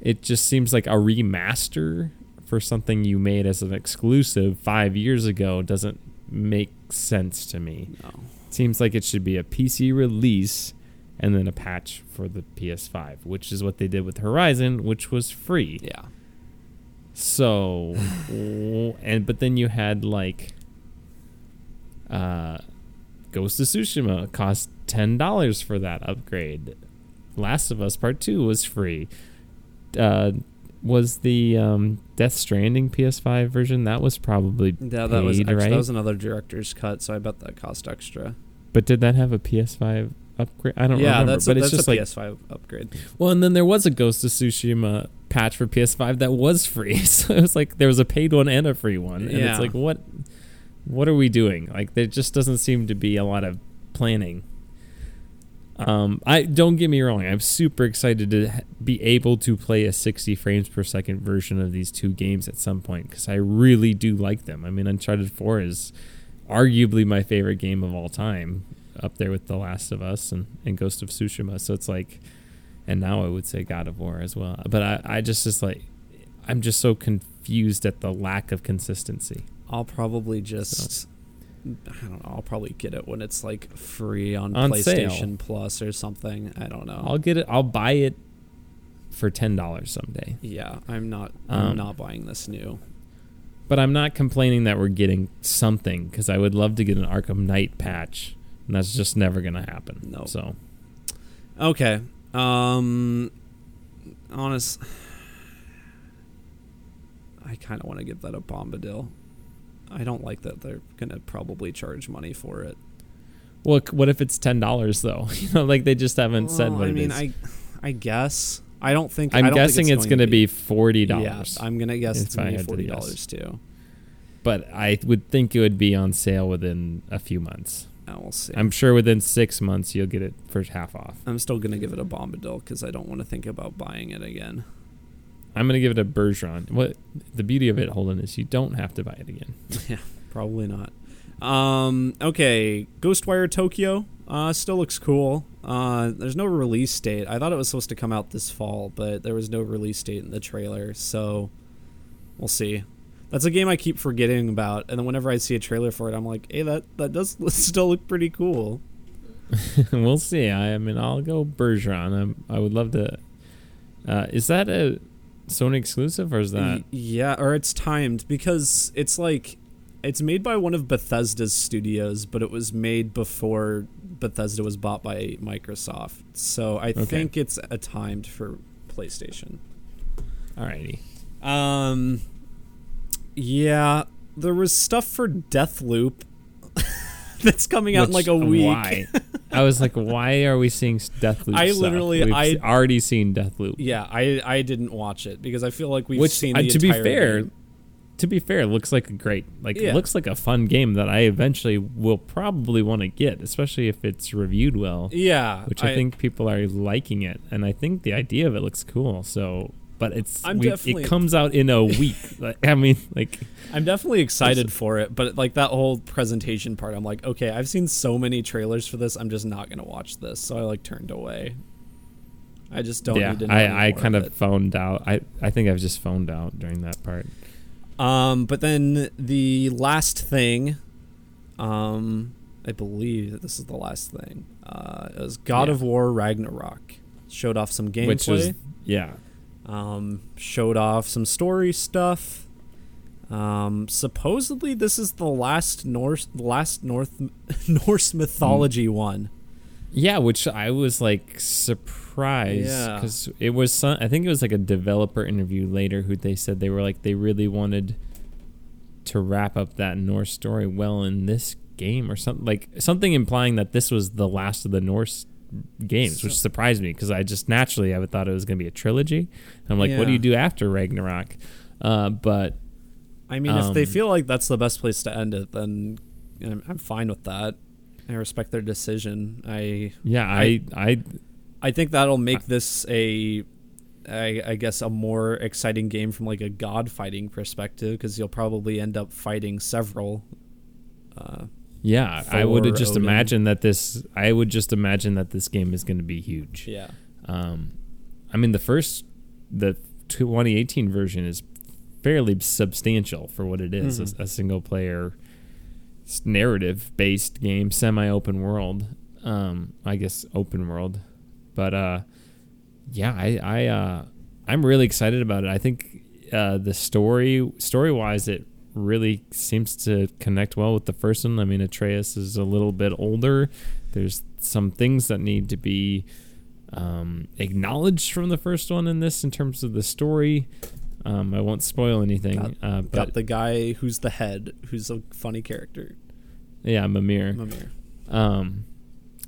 it just seems like a remaster for something you made as an exclusive five years ago doesn't make sense to me. no. Seems like it should be a PC release and then a patch for the PS5, which is what they did with Horizon, which was free. Yeah. So, and but then you had like, uh, Ghost of Tsushima cost ten dollars for that upgrade. Last of Us Part Two was free. Uh, was the um, Death Stranding PS5 version that was probably Yeah, that was paid, extra. right? that was another director's cut, so I bet that cost extra. But did that have a PS5 upgrade? I don't yeah, remember. that's but it's that's just a like PS5 upgrade. well, and then there was a Ghost of Tsushima patch for PS5 that was free. So it was like there was a paid one and a free one, and Yeah. it's like what what are we doing? Like there just doesn't seem to be a lot of planning. Um, I don't get me wrong. I'm super excited to be able to play a 60 frames per second version of these two games at some point because I really do like them. I mean, Uncharted 4 is arguably my favorite game of all time, up there with The Last of Us and, and Ghost of Tsushima. So it's like, and now I would say God of War as well. But I, I just just like, I'm just so confused at the lack of consistency. I'll probably just I don't know, I'll probably get it when it's like free on, On PlayStation sale. Plus or something. I don't know. I'll get it. I'll buy it for ten dollars someday. yeah, I'm not I'm Um, not buying this new. But I'm not complaining that we're getting something because I would love to get an Arkham Knight patch, and that's just never gonna happen. No. So Okay. Um honest I kind of want to give that a Bombadil. I don't like that they're going to probably charge money for it. Well, what if it's ten dollars though? You know, like they just haven't said Well, what I it mean, is. I I guess I don't think I'm I don't guessing think it's, going to be forty dollars. Yeah. I'm gonna guess it's I gonna be forty dollars too. but I would think it would be on sale within a few months. Uh, we'll see. I'm sure within six months you'll get it for half off. I'm still gonna give it a Bombadil because I don't want to think about buying it again. I'm going to give it a Bergeron. What the beauty of it, Holden, is you don't have to buy it again. Yeah, Probably not. Um, okay, Ghostwire Tokyo uh, still looks cool. Uh, there's no release date. I thought it was supposed to come out this fall, but there was no release date in the trailer, so we'll see. That's a game I keep forgetting about, and then whenever I see a trailer for it, I'm like, "Hey, that that does still look pretty cool." we'll see. I, I mean, I'll go Bergeron. I'm, I would love to. Uh, is that a Sony exclusive or is that? Yeah, or it's timed because it's like it's made by one of Bethesda's studios, but it was made before Bethesda was bought by Microsoft. So I Okay. think it's a timed for PlayStation. Alrighty. Um yeah, there was stuff for Deathloop that's coming out in like a week. Why? I was like, why are we seeing Deathloop? I stuff? literally- We've I- already seen Deathloop. Yeah, I I didn't watch it because I feel like we've Which, seen uh, to be fair, game. to be fair, looks like a great, like, Yeah. looks like a fun game that I eventually will probably want to get, especially if it's reviewed well. Yeah, Which I, think people are liking it, and I think the idea of it looks cool. So, but it's I'm we- definitely- it comes out in a week. like, I mean, like I'm definitely excited for it, but like that whole presentation part, I'm like, okay, I've seen so many trailers for this, I'm just not gonna watch this. So I like turned away. I just don't yeah, need to know. I, I kind of it. phoned out. I I think I've just phoned out during that part. Um, but then the last thing, um, I believe that this is the last thing. Uh, it was God Yeah. of War Ragnarok. Showed off some gameplay. Which was yeah, um, showed off some story stuff. Um, supposedly this is the last Norse, last North Norse mythology Hmm. one. Yeah, which I was like surprised Yeah. because it was some, I think it was like a developer interview later who they said they were like they really wanted to wrap up that Norse story well in this game or something like something implying that this was the last of the Norse games, which surprised me because I just naturally I would thought it was going to be a trilogy. And I'm like, what do you do after Ragnarok? Uh, but I mean, if they Um, feel like that's the best place to end it, then I'm, I'm fine with that. I respect their decision. I yeah, I I I think that'll make this a, I, I guess, a more exciting game from like a god fighting perspective because you'll probably end up fighting several. Uh, yeah I would have just Odin. imagined that this I would just imagine that this game is going to be huge. yeah. Um, I mean, the first, the 2018 version is fairly substantial for what it is Mhm. a, a single player narrative based game, semi open world. Um, I guess open world, but uh, yeah, I I uh, I'm really excited about it. I think uh, the story story wise, it really seems to connect well with the first one. I mean, Atreus is a little bit older. There's some things that need to be um, acknowledged from the first one in this in terms of the story. Um, I won't spoil anything, Got, uh, got but the guy who's the head, who's a funny character. yeah, Mimir. Mimir. Um,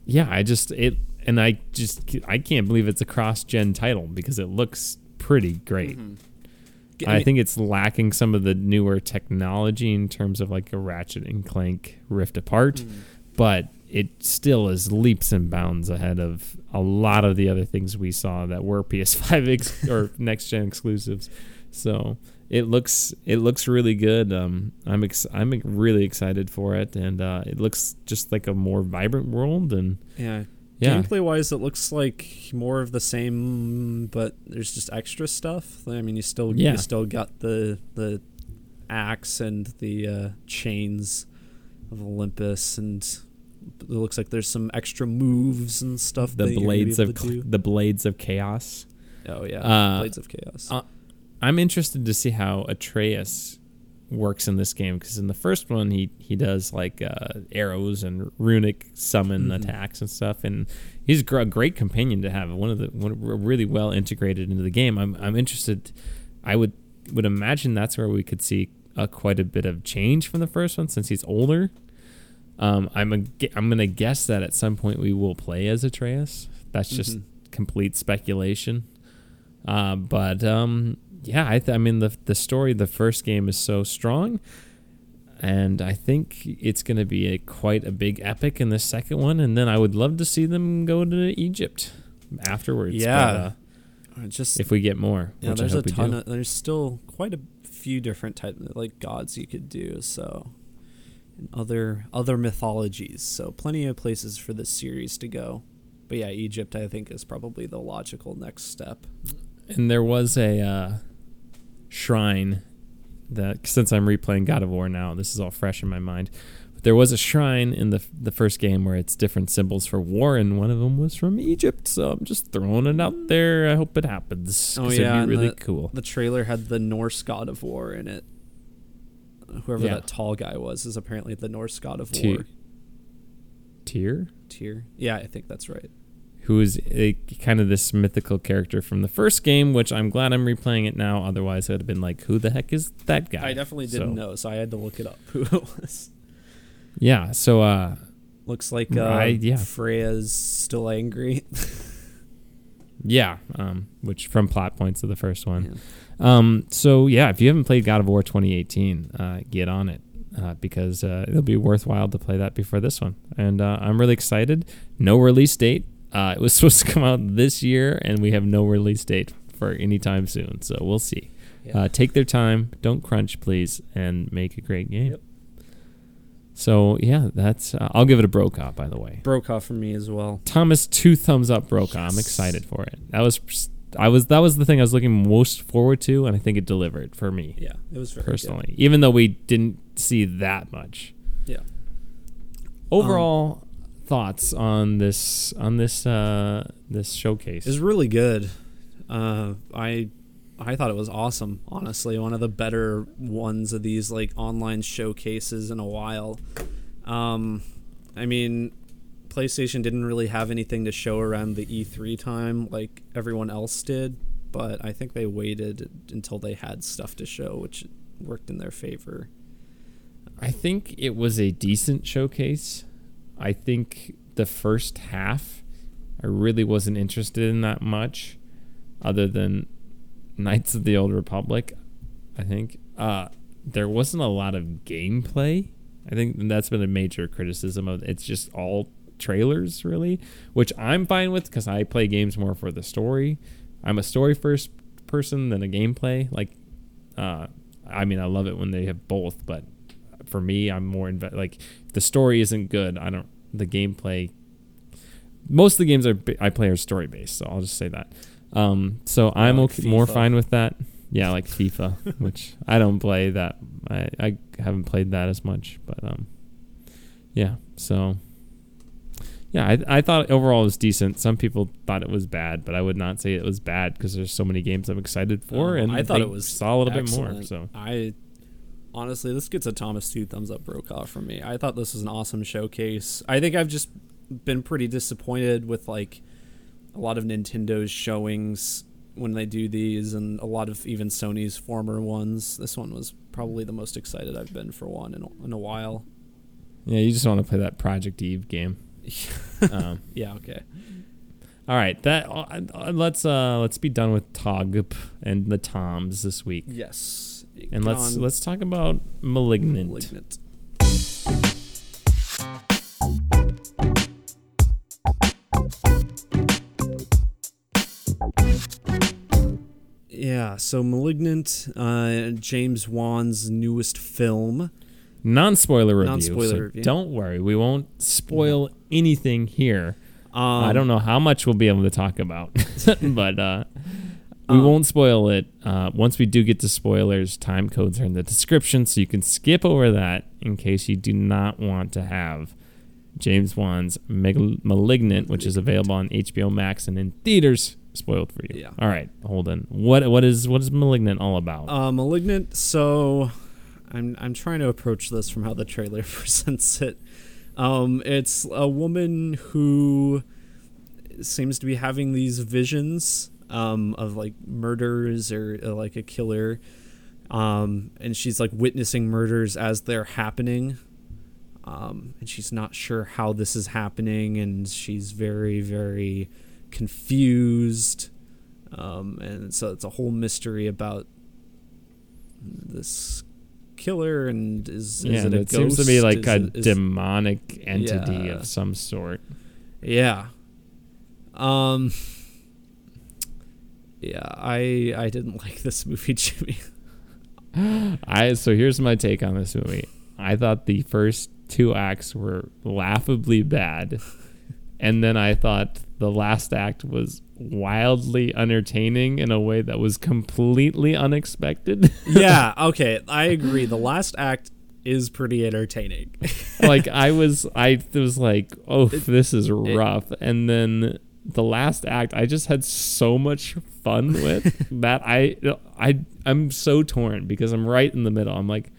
yeah, I just it, and I just I can't believe it's a cross-gen title because it looks pretty great. Mhm. I, think it's lacking some of the newer technology in terms of like a Ratchet and Clank Rift Apart, Mhm. but it still is leaps and bounds ahead of a lot of the other things we saw that were PS5 ex- or next gen exclusives. So it looks it looks really good. Um, I'm ex- I'm really excited for it, and uh, it looks just like a more vibrant world. And yeah. Yeah, Gameplay wise, it looks like more of the same, but there's just extra stuff. I mean, you still Yeah. you still got the the axe and the uh, chains of Olympus, and it looks like there's some extra moves and stuff. the that you're gonna blades of to cl- do. the blades of chaos. oh yeah, uh, blades of chaos. uh, I'm interested to see how Atreus works in this game because in the first one he he does like uh, arrows and runic summon Mhm. attacks and stuff, and he's a great companion to have. One of the one, really well integrated into the game. I'm I'm interested. I would would imagine that's where we could see uh, quite a bit of change from the first one since he's older. Um, I'm a, I'm gonna guess that at some point we will play as Atreus. That's just Mhm. complete speculation. Uh, but um, yeah, I, th- I mean the the story, the first game is so strong, and I think it's going to be a quite a big epic in the second one. And then I would love to see them go to Egypt afterwards. Yeah. but, uh, just if we get more, yeah, which there's I a ton of there's still quite a few different type like gods you could do. So and other other mythologies. So plenty of places for this series to go. But yeah, Egypt I think is probably the logical next step. and there was a uh, shrine that since I'm replaying God of War now, this is all fresh in my mind. But there was a shrine in the the first game where it's different symbols for war, and one of them was from Egypt. So I'm just throwing it out there. I hope it happens. Oh, yeah, it'd be really the- cool. The trailer had the Norse god of war in it. Whoever Yeah. that tall guy was is apparently the Norse god of war. Tyr, Tyr. Yeah, I think that's right. Who is a, kind of this mythical character from the first game, which I'm glad I'm replaying it now. Otherwise, I'd have been like, "Who the heck is that guy?" I definitely didn't know, so I had to look it up who it was. Yeah. So uh, Looks like uh, I- yeah. Freya's still angry. Yeah, um, which from plot points of the first one. Yeah. Um, so yeah, if you haven't played God of War 2018, uh, get on it uh, because uh, it'll be worthwhile to play that before this one. And uh, I'm really excited. No release date. Uh, it was supposed to come out this year, and we have no release date for any time soon. So we'll see. Yeah. Uh, take their time. Don't crunch, please, and make a great game. Yep. So yeah, that's. Uh, I'll give it a Brokaw, by the way. Brokaw for me as well. Thomas, two thumbs up, Brokaw. I'm excited for it. That was, I was, that was the thing I was looking most forward to, and I think it delivered for me Yeah, it was very personally. Even though we didn't see that much. Yeah. Overall thoughts on this on this uh this showcase? It's really good. Uh, I I thought it was awesome. Honestly, one of the better ones of these like online showcases in a while. Um, I mean, PlayStation didn't really have anything to show around the E3 time like everyone else did, but I think they waited until they had stuff to show, which worked in their favor. I think it was a decent showcase. I think the first half, I really wasn't interested in that much, other than Knights of the Old Republic. I think uh, there wasn't a lot of gameplay. I think that's been a major criticism of it's just all trailers really, which I'm fine with because I play games more for the story. I'm a story first person than a gameplay. Like, uh, I mean, I love it when they have both, but for me, I'm more inve- like if the story isn't good. I don't the gameplay. Most of the games are, I play are story based, so I'll just say that. Um, so I'm like okay, more fine with that. Yeah, like FIFA, which I don't play that. I, I haven't played that as much, but um, yeah. So yeah, I, I thought overall it was decent. Some people thought it was bad, but I would not say it was bad because there's so many games I'm excited for, Oh, and I thought it was saw a little bit more. So I honestly, this gets a Thomas two thumbs up Brokaw from me. I thought this was an awesome showcase. I think I've just been pretty disappointed with like a lot of Nintendo's showings when they do these, and a lot of even Sony's former ones. This one was probably the most excited I've been for one in a, in a while. yeah, you just want to play that Project Eve game. um, Yeah. Okay. all right, that uh, let's uh let's be done with Togp and the Toms this week, Yes. And let's On let's talk about Malignant. Malignant. Yeah, so Malignant, uh, James Wan's newest film. Non-spoiler review. Non-spoiler so review. Don't worry, we won't spoil anything here. Um, I don't know how much we'll be able to talk about, but uh, we Um, won't spoil it. Uh, once we do get to spoilers, time codes are in the description, so you can skip over that in case you do not want to have James Wan's Malignant, which is available on HBO Max and in theaters, spoiled for you. Yeah. All right, hold on. What what is what is Malignant all about? Uh, Malignant. So, I'm I'm trying to approach this from how the trailer presents it. Um, it's a woman who seems to be having these visions um, of like murders or uh, like a killer, um, and she's like witnessing murders as they're happening. Um, and she's not sure how this is happening, and she's very, very confused. Um, and so it's a whole mystery about this killer and is, yeah, is it a it seems to be like Is a it- is- demonic entity Yeah. of some sort. yeah um yeah i i didn't like this movie jimmy I so here's my take on this movie. I thought the first two acts were laughably bad, and then I thought the last act was wildly entertaining in a way that was completely unexpected. yeah okay i agree the last act is pretty entertaining like I was, I was like, oh, this is rough, and then the last act, I just had so much fun with that I, I, I'm so torn because I'm right in the middle. I'm like.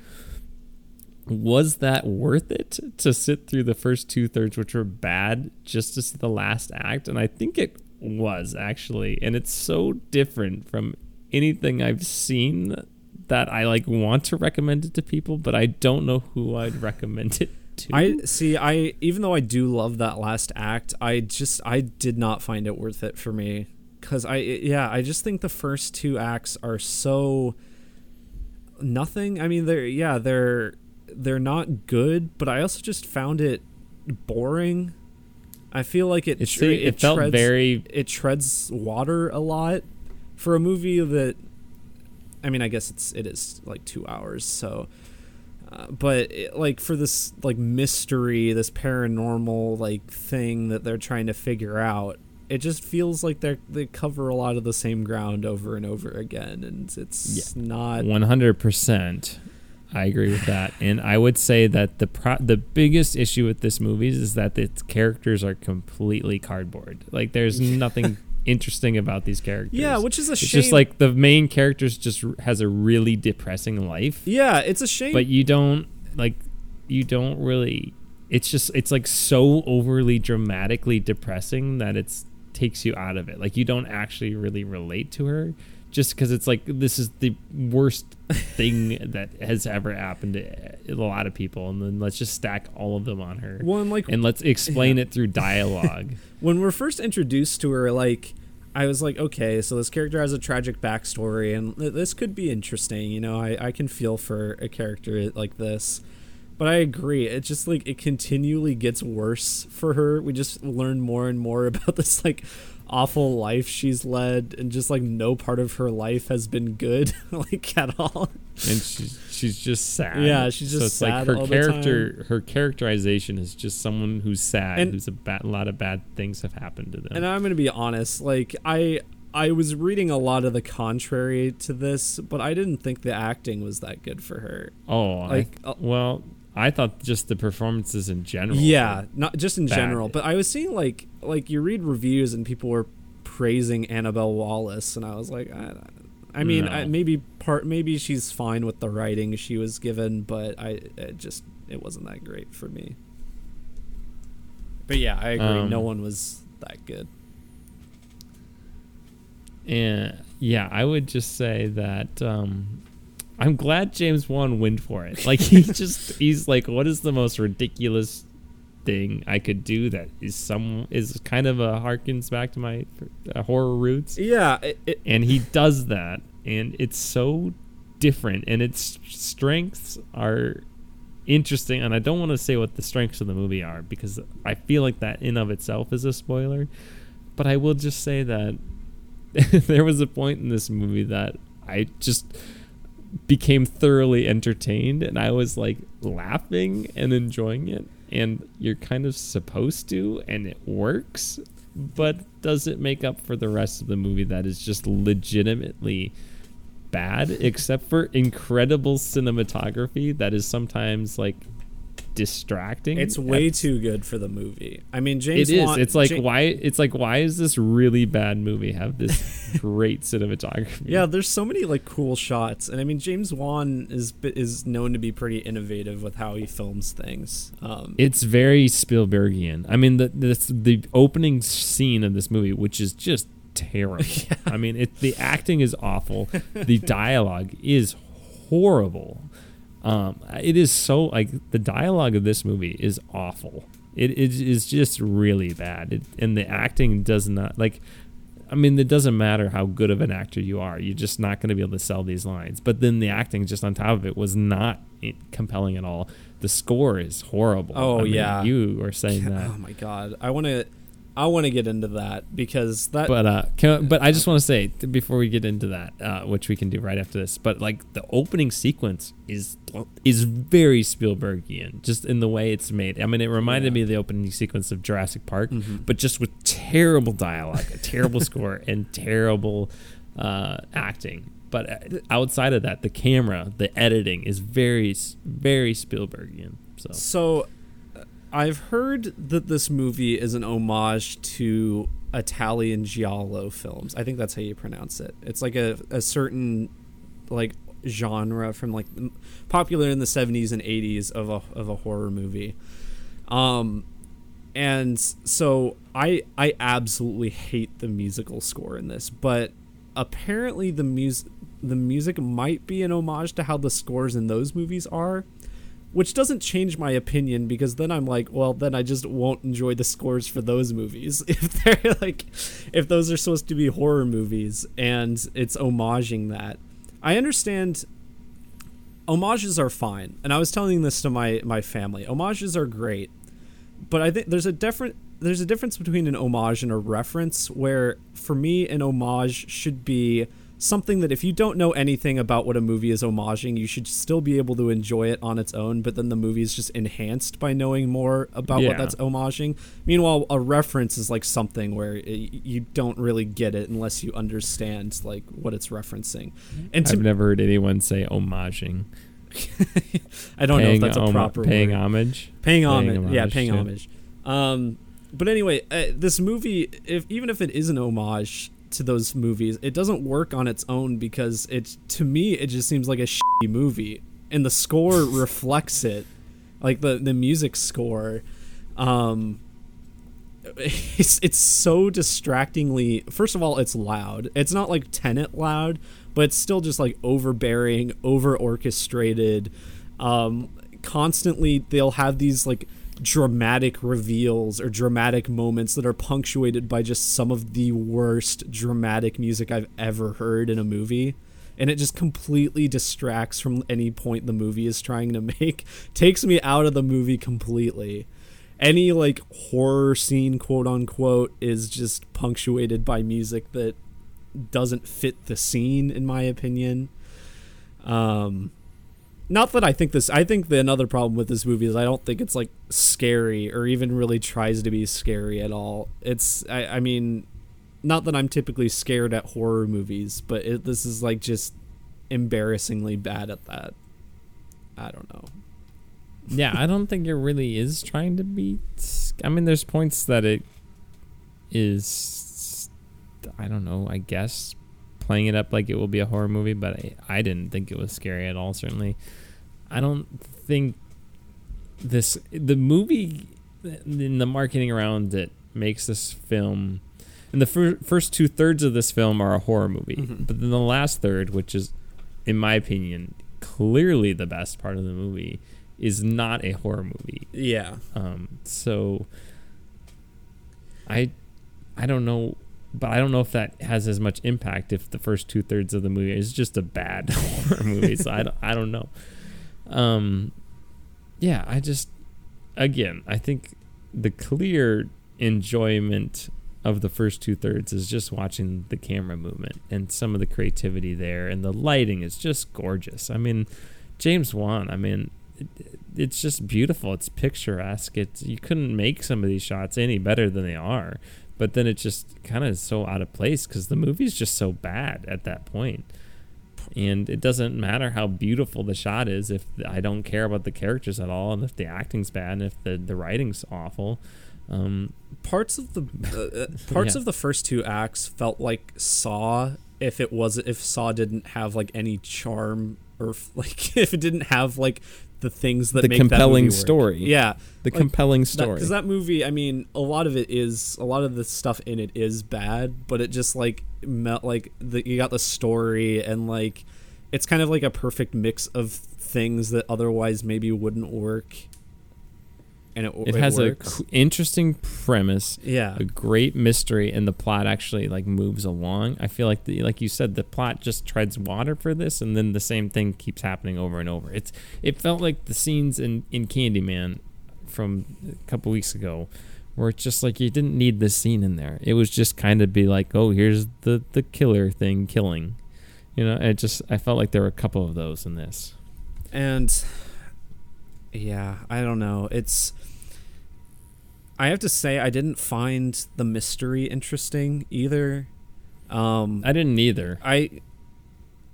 was that worth it to sit through the first two thirds, which were bad, just to see the last act? And I think it was actually, and it's so different from anything I've seen that I like want to recommend it to people, but I don't know who I'd recommend it i see i even though i do love that last act i just i did not find it worth it for me. Because i yeah i just think the first two acts are so nothing. I mean they're yeah they're they're not good but i also just found it boring. I feel like it it, tre- it, it felt treads, very it treads water a lot for a movie that i mean i guess it's it is like two hours so uh, but it, like for this like mystery this paranormal like thing that they're trying to figure out it just feels like they they cover a lot of the same ground over and over again and it's not One hundred percent. I agree with that, and I would say that the pro- the biggest issue with this movie is that its characters are completely cardboard. Like there's nothing interesting about these characters. Yeah, which is a shame. it's shame. just like the main characters just has a really depressing life, yeah, it's a shame. but you don't like you don't really. It's just it's like so overly dramatically depressing that it's takes you out of it. Like you don't actually really relate to her. Just because it's like this is the worst thing that has ever happened to a lot of people, and then let's just stack all of them on her one like and let's explain it through dialogue. when we're first introduced to her, like I was like, okay, so this character has a tragic backstory, and this could be interesting. You know, I I can feel for a character like this. But I agree. It just like it continually gets worse for her. We just learn more and more about this like awful life she's led and just like no part of her life has been good like at all. and she's she's just sad. Yeah, she's so just it's like sad her all the character. Her characterization is just someone who's sad, And- who's a, ba- a lot of bad things have happened to them. And I'm gonna be honest, like I I was reading a lot of the contrary to this, but I didn't think the acting was that good for her. oh, like, I, uh, well, I thought just the performances in general. Yeah, not just in bad. general, but I was seeing like like you read reviews and people were praising Annabelle Wallis, and I was like, I, I mean, No. I, maybe part maybe she's fine with the writing she was given, but I it just it wasn't that great for me. But yeah, I agree. Um, no one was that good. and yeah, I would just say that um, I'm glad James Wan went for it. Like he just he's like, what is the most ridiculous thing I could do that is some is kind of a harkens back to my uh, horror roots. Yeah, it, it, and he does that and it's so different and its strengths are interesting and i don't want to say what the strengths of the movie are because i feel like that in of itself is a spoiler but i will just say that there was a point in this movie that i just became thoroughly entertained and i was like laughing and enjoying it and you're kind of supposed to and it works but does it make up for the rest of the movie that is just legitimately bad except for incredible cinematography that is sometimes like distracting it's way At- too good for the movie. I mean, James. is Wan- it's like Ja- why it's like why is this really bad movie have this great cinematography Yeah, there's so many like cool shots, and I mean James Wan is is known to be pretty innovative with how he films things. Um, It's very Spielbergian. I mean, the the, the opening scene of this movie, which is just terrible. I mean, it, the acting is awful. the dialogue is horrible. Um, it is so like the dialogue of this movie is awful. It, it is just really bad, it, and the acting does not like. I mean, it doesn't matter how good of an actor you are; you're just not going to be able to sell these lines. But then the acting, just on top of it, was not compelling at all. The score is horrible. Oh, I mean, yeah. you were saying that. oh my god, I want to, I want to get into that because that. But uh, can, but I just want to say before we get into that, uh, which we can do right after this. But like the opening sequence is is very Spielbergian, just in the way it's made. I mean, it reminded Yeah. me of the opening sequence of Jurassic Park, Mhm. but just with terrible dialogue, a terrible score, and terrible uh, acting. But uh, outside of that, the camera, the editing is very very Spielbergian. So So, I've heard that this movie is an homage to Italian giallo films. I think that's how you pronounce it. It's like a, a certain like genre from like popular in the 70s and 80s of a of a horror movie. Um and so I I absolutely hate the musical score in this, but apparently the music the music might be an homage to how the scores in those movies are which doesn't change my opinion because then I'm like, well, then I just won't enjoy the scores for those movies if they're like, if those are supposed to be horror movies and it's homaging that. I understand homages are fine, and I was telling this to my my family. Homages are great, but I think there's a different there's a difference between an homage and a reference. Where for me, an homage should be something that if you don't know anything about what a movie is homaging, you should still be able to enjoy it on its own. But then the movie is just enhanced by knowing more about Yeah. what that's homaging. Meanwhile, a reference is like something where y you don't really get it unless you understand like what it's referencing. And to I've never heard anyone say homaging. I don't know if that's a proper paying word. homage. paying Paying homage. Yeah, paying yeah. homage. Um, but anyway, uh, this movie, if even if it is an homage to those movies, it doesn't work on its own because it to me it just seems like a shitty movie, and the score reflects it, like the the music score. Um, it's it's so distractingly. First of all, it's loud. It's not like Tenet loud, but it's still just like overbearing, over orchestrated. Um, constantly, they'll have these like dramatic reveals or dramatic moments that are punctuated by just some of the worst dramatic music I've ever heard in a movie. And it just completely distracts from any point the movie is trying to make. Takes me out of the movie completely. Any like horror scene, quote unquote, is just punctuated by music that doesn't fit the scene, in my opinion. Um, not that I think this. I think the another problem with this movie is I don't think it's like scary or even really tries to be scary at all. It's I, I mean, not that I'm typically scared at horror movies, but it, this is like just embarrassingly bad at that. I don't know. yeah, I don't think it really is trying to be. I mean, there's points that it is. I don't know. I guess playing it up like it will be a horror movie, but I, I didn't think it was scary at all. Certainly, I don't think this the movie in the marketing around it makes this film. And the fir- first two thirds of this film are a horror movie, Mhm. but then the last third, which is, in my opinion, clearly the best part of the movie, is not a horror movie. Yeah. Um, so I I don't know, but I don't know if that has as much impact if the first two thirds of the movie is just a bad horror movie. So I don't, I don't know. Um, yeah, I just again I think the clear enjoyment of the first two thirds is just watching the camera movement and some of the creativity there, and the lighting is just gorgeous. I mean, James Wan. I mean, it, it's just beautiful. It's picturesque. It's you couldn't make some of these shots any better than they are. But then it just kind of so out of place because the movie's just so bad at that point. And it doesn't matter how beautiful the shot is if I don't care about the characters at all, and if the acting's bad, and if the the writing's awful. Um, parts of the uh, uh, parts Yeah. of the first two acts felt like Saw if it was if Saw didn't have like any charm or if, like if it didn't have like the things that The make that compelling story. Yeah, the Like, compelling story. because that, movie, I mean, a lot of it is a lot of the stuff in it is bad, but it just like melt like the you got the story and like it's kind of like a perfect mix of things that otherwise maybe wouldn't work. And it it has a works. c- interesting premise, yeah a great mystery, and the plot actually like moves along. I feel like the like you said, the plot just treads water for this, and then the same thing keeps happening over and over. It's it felt like the scenes in in Candyman from a couple weeks ago, where it's just like you didn't need this scene in there. It was just kind of be like, oh, here's the the killer thing killing, you know. It just I felt like there were a couple of those in this. and yeah i don't know it's i have to say i didn't find the mystery interesting either um I didn't either. i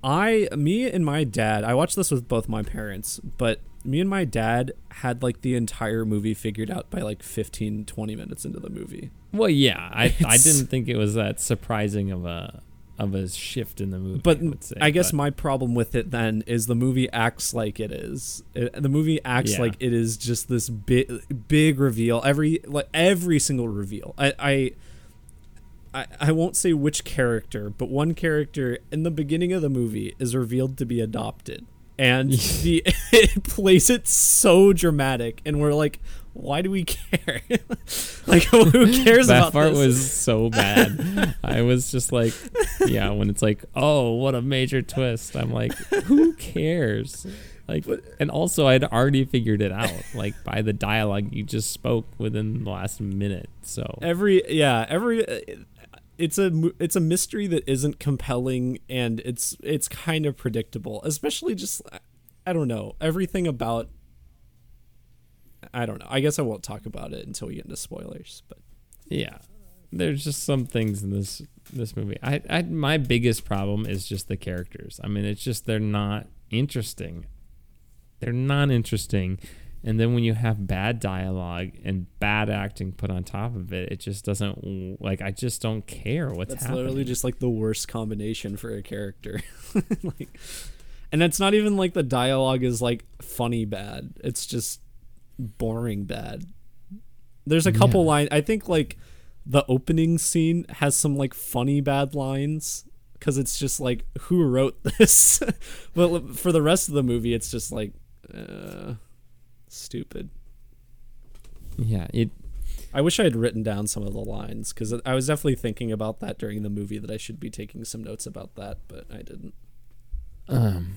i me and my dad i watched this with both my parents but me and my dad had like the entire movie figured out by like 15 20 minutes into the movie Well, yeah, I I didn't think it was that surprising of a of a shift in the movie. but I, say, I guess but- my problem with it then is the movie acts like it is. It, the movie acts Yeah. like it is just this big, big reveal. Every like every single reveal. I, I, I, I won't say which character, but one character in the beginning of the movie is revealed to be adopted, and the it plays it so dramatic, and we're like, why do we care? like, who cares about that about part this? was so bad. I was just like, yeah, when it's like, oh, what a major twist. I'm like, who cares? Like, and also I'd already figured it out, like by the dialogue you just spoke within the last minute. So every yeah every uh, it's a it's a mystery that isn't compelling and it's it's kind of predictable especially just i don't know everything about i don't know i guess i won't talk about it until we get into spoilers but yeah, there's just some things in this this movie. I, I my biggest problem is just the characters. I mean, it's just they're not interesting. They're not interesting, And then when you have bad dialogue and bad acting put on top of it, it just doesn't like I just don't care what's That's happening. literally just like the worst combination for a character. like, and it's not even like the dialogue is like funny bad. It's just boring bad. There's a couple Yeah. lines. I think like the opening scene has some like funny bad lines because it's just like who wrote this. but for the rest of the movie, it's just like uh, stupid. yeah, it I wish I had written down some of the lines because I was definitely thinking about that during the movie that I should be taking some notes about that, but I didn't. um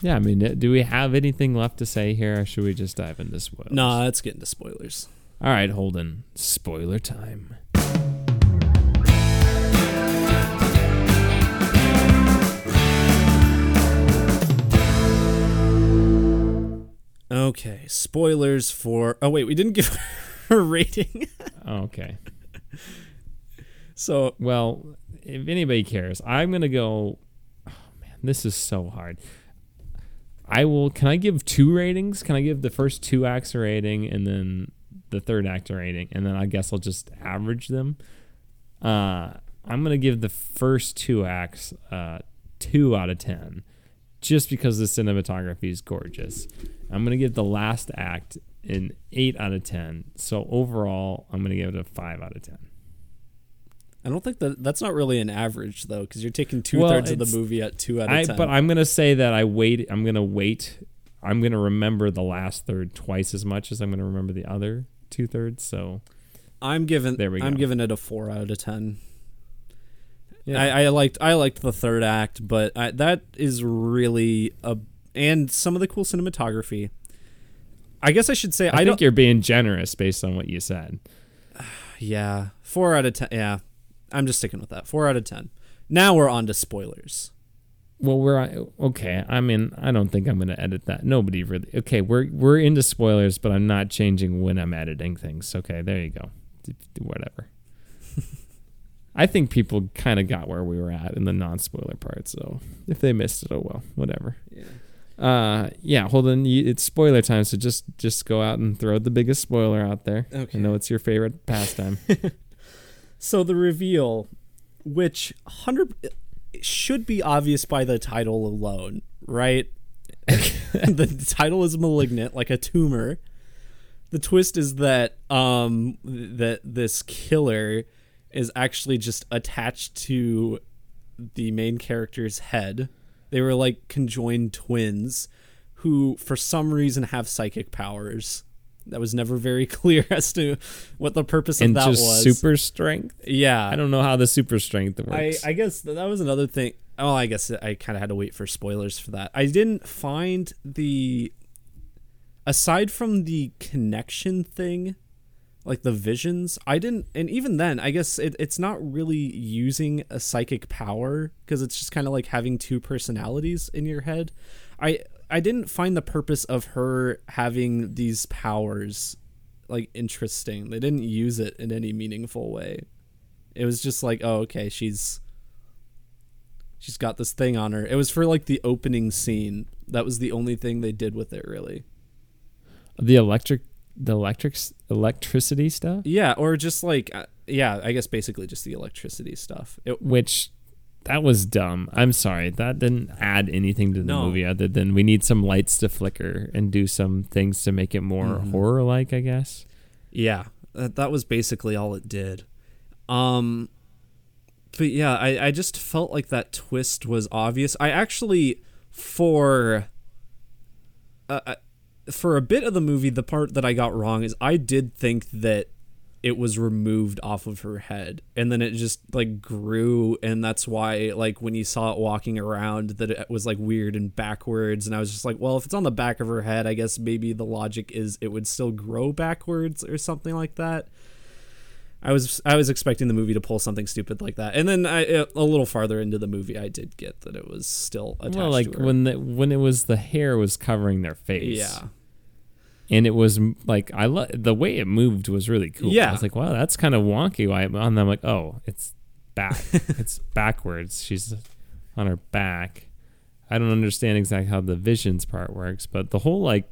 yeah, I mean, uh, do we have anything left to say here, or should we just dive into spoilers? Nah, let's get into spoilers. All right, Holden. Spoiler time. Okay, spoilers for. Oh wait, we didn't give a rating. Okay. so Well, if anybody cares, I'm gonna go. Oh man, this is so hard. I will. Can I give two ratings? Can I give the first two acts a rating and then the third act a rating, and then I guess I'll just average them. Uh, I'm gonna give the first two acts uh, two out of ten, just because the cinematography is gorgeous. I'm gonna give the last act an eight out of ten. So overall, I'm gonna give it a five out of ten. I don't think that that's not really an average though, because you're taking two Well, thirds of the movie at two out of I, ten. but I'm gonna say that I wait. I'm gonna wait. I'm gonna remember the last third twice as much as I'm gonna remember the other two thirds. So I'm giving. There we go. I'm giving it a four out of ten. yeah, I, I liked I liked the third act, but I, that is really a and some of the cool cinematography. I guess I should say I, I, think you're being generous based on what you said. Yeah, four out of ten. Yeah, I'm just sticking with that. Four out of ten. Now we're on to spoilers. Well, we're okay. I mean, I don't think I'm gonna edit that. Nobody really. Okay, we're we're into spoilers, but I'm not changing when I'm editing things. Okay, there you go. D- d- Whatever. I think people kind of got where we were at in the non-spoiler part. So if they missed it, oh well, whatever. Yeah. Uh, yeah, Holden, you, it's spoiler time, so just just go out and throw the biggest spoiler out there. Okay. I know it's your favorite pastime. So the reveal, which hundred should be obvious by the title alone, right? the title is malignant, like a tumor. The twist is that um that this killer is actually just attached to the main character's head. They were like conjoined twins who for some reason have psychic powers. That was never very clear as to what the purpose of that just was. super strength. yeah. I don't know how the super strength I, works. I guess that was another thing. Oh, I guess I kind of had to wait for spoilers for that. I didn't find the aside from the connection thing, like the visions. I didn't, and even then, I guess it, it's not really using a psychic power because it's just kind of like having two personalities in your head. I I didn't find the purpose of her having these powers like interesting. They didn't use it in any meaningful way. It was just like, oh, okay, she's she's got this thing on her. It was for like the opening scene. That was the only thing they did with it, really. the electric, the electrics, electricity stuff, Yeah, or just like, uh, yeah, I guess basically just the electricity stuff. It, which that was dumb. I'm sorry, that didn't add anything to the No. movie other than we need some lights to flicker and do some things to make it more Mhm. horror-like. I guess. yeah, that, that was basically all it did. Um, but yeah, I, I just felt like that twist was obvious. I actually, for uh, uh, for a bit of the movie, the part that I got wrong is I did think that it was removed off of her head. And then it just like grew. And that's why like when you saw it walking around that it was like weird and backwards. And I was just like well if it's on the back of her head I guess maybe the logic is it would still grow backwards or something like that. I was I was expecting the movie to pull something stupid like that. And then I uh, a little farther into the movie I did get that it was still attached well, like to her. when the when it was the hair was covering their face. yeah and it was like I lo- the way it moved was really cool. Yeah. I was like, wow, that's kind of wonky. Why? And I'm like, oh, it's back. it's backwards. She's on her back. I don't understand exactly how the visions part works, but the whole like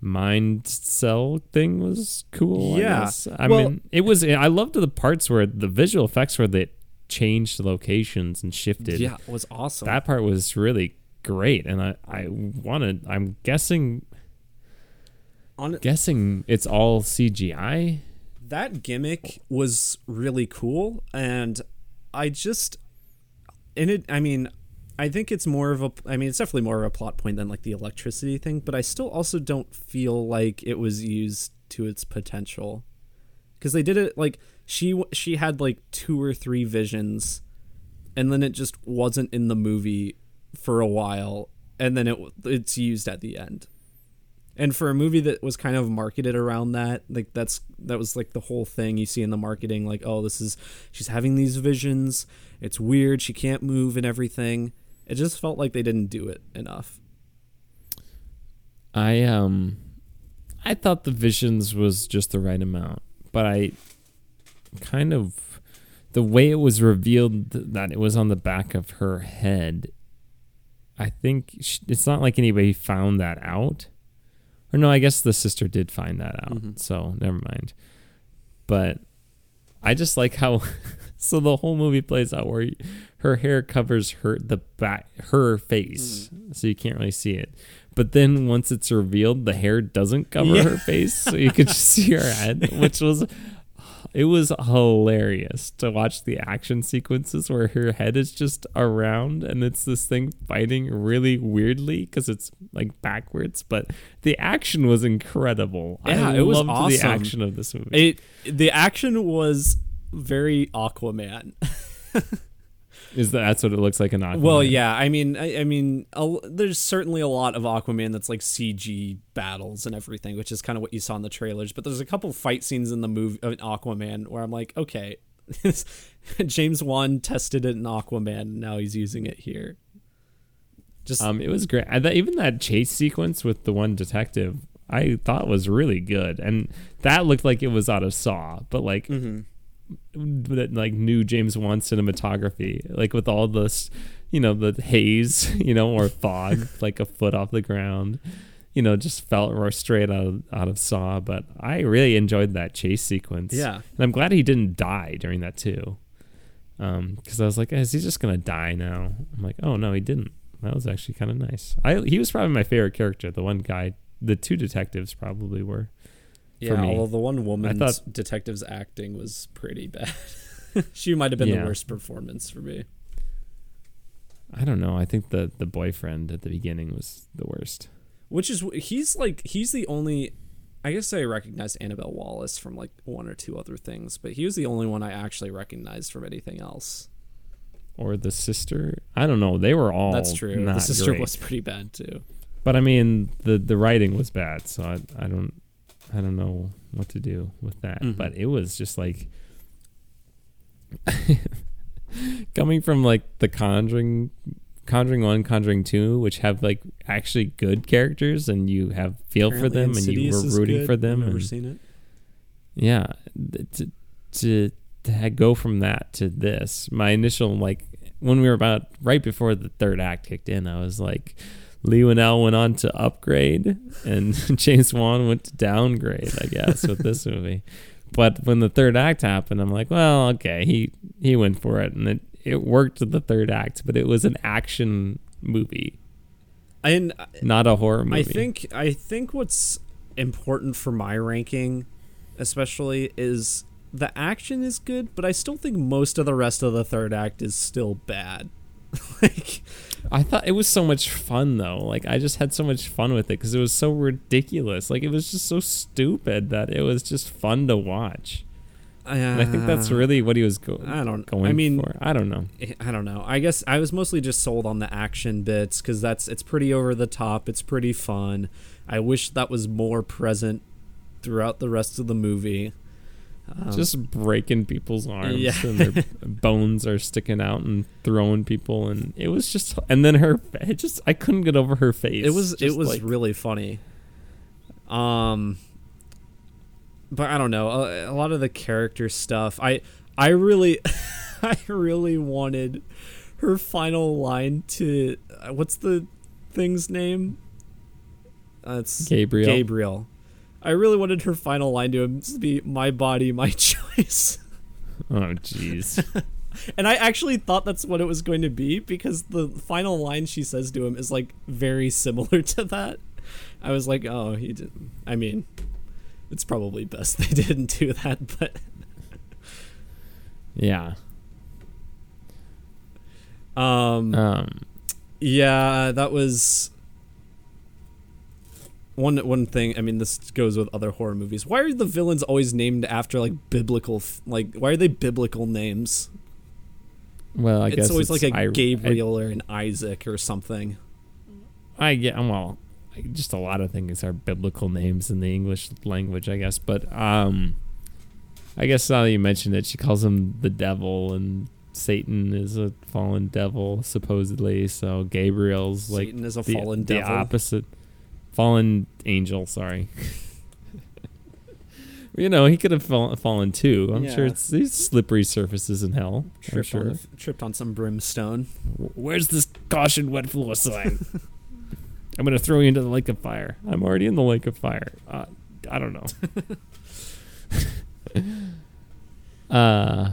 mind cell thing was cool. I Yeah. guess. I Well- mean, it was. I loved the parts where the visual effects where they changed locations and shifted. Yeah, it was awesome. that part was really great, and I I wanted. I'm guessing On, guessing it's all CGI. that gimmick was really cool and i just in it i mean i think it's more of a i mean it's definitely more of a plot point than like the electricity thing but i still also don't feel like it was used to its potential because they did it like she she had like two or three visions and then it just wasn't in the movie for a while and then it it's used at the end and for a movie that was kind of marketed around that like that's that was like the whole thing you see in the marketing like oh this is she's having these visions it's weird she can't move and everything it just felt like they didn't do it enough I um I thought the visions was just the right amount, but I kind of the way it was revealed that it was on the back of her head. I think sh- it's not like anybody found that out. Or no, I guess the sister did find that out. Mhm. So, never mind. But I just like how so the whole movie plays out where her hair covers her the back her face, so you can't really see it. But then once it's revealed, the hair doesn't cover Yeah. her face, so you could just see her head, which was it was hilarious to watch the action sequences where her head is just around and it's this thing fighting really weirdly because it's like backwards. But the action was incredible. Yeah, I it was loved the action of this movie. it the action was very aquaman Is that that's what it looks like in Aquaman? well yeah i mean i, I mean a, there's certainly a lot of aquaman that's like cg battles and everything which is kind of what you saw in the trailers but there's a couple fight scenes in the movie of aquaman where i'm like okay james wan tested it in aquaman and now he's using it here just Um, it was great. Even that chase sequence with the one detective, I thought was really good, and that looked like it was out of Saw, but like mhm. That like new James Wan cinematography, like with all this, you know, the haze, you know, or fog, like a foot off the ground, you know, just felt more straight out of, out of Saw. But I really enjoyed that chase sequence. Yeah. and I'm glad he didn't die during that too. Um, because I was like, is he just gonna die now? I'm like, oh no, he didn't. That was actually kind of nice. I he was probably my favorite character. The one guy, the two detectives probably were. Yeah me. although the one woman thought- detective's acting was pretty bad she might have been Yeah. the worst performance for me I don't know. I think the the boyfriend at the beginning was the worst. which is he's like he's the only i guess i recognized annabelle wallis from like one or two other things but he was the only one i actually recognized from anything else or the sister. I don't know. They were all that's true the sister great. was pretty bad too but I mean the the writing was bad, so I I don't I don't know what to do with that. Mhm. But it was just like coming from like the Conjuring, Conjuring One, Conjuring Two, which have like actually good characters, and you have feel for Apparently them, and you were rooting good. for them. I've never and- seen it yeah to to to go from that to this my initial like when we were about right before the third act kicked in i was like Leigh Whannell went on to upgrade and james wan went to downgrade i guess with this movie. But when the third act happened i'm like well okay he he went for it. And it it worked with the third act but it was an action movie. And not a horror movie. i think i think what's important for my ranking especially is the action is good but i still think most of the rest of the third act is still bad like I thought it was so much fun though. Like I just had so much fun with it because it was so ridiculous. Like it was just so stupid that it was just fun to watch. And I think that's uh, really what he was go- I don't. going I mean, for. I don't know. Eh, I don't know. I guess I was mostly just sold on the action bits because that's it's pretty over the top. It's pretty fun. I wish that was more present throughout the rest of the movie. Um, just breaking people's arms yeah. and their bones are sticking out and throwing people and it was just and then her it just I couldn't get over her face. it was it was like- really funny. Um, but I don't know. A, a lot of the character stuff. I I really I really wanted her final line to uh, what's the thing's name? That's Gabriel. Gabriel. I really wanted her final line to him to be "My body, my choice," Oh, jeez. and I actually thought that's what it was going to be because the final line she says to him is like very similar to that. I was like, "Oh, he did." I mean, it's probably best they didn't do that, but yeah. um, Um. Yeah, that was one one thing. I mean, this goes with other horror movies. Why are the villains always named after like biblical? Like, why are they biblical names? Well, I guess it's guess always like a I- I- Gabriel or an Isaac or something. I get well, just a lot of things are biblical names in the English language, I guess. But um, I guess now that you mentioned it, she calls him the devil, and Satan is a fallen devil supposedly. So Gabriel's like Satan is a the, fallen the devil. opposite, fallen angel. Sorry. you know, he could have fall, fallen too. I'm sure it's these slippery surfaces in hell. I'm Tripped, sure. on, a- tripped on some brimstone. Where's this caution wet floor sign? I'm gonna throw you into the lake of fire. I'm already in the lake of fire. Uh, I don't know. uh,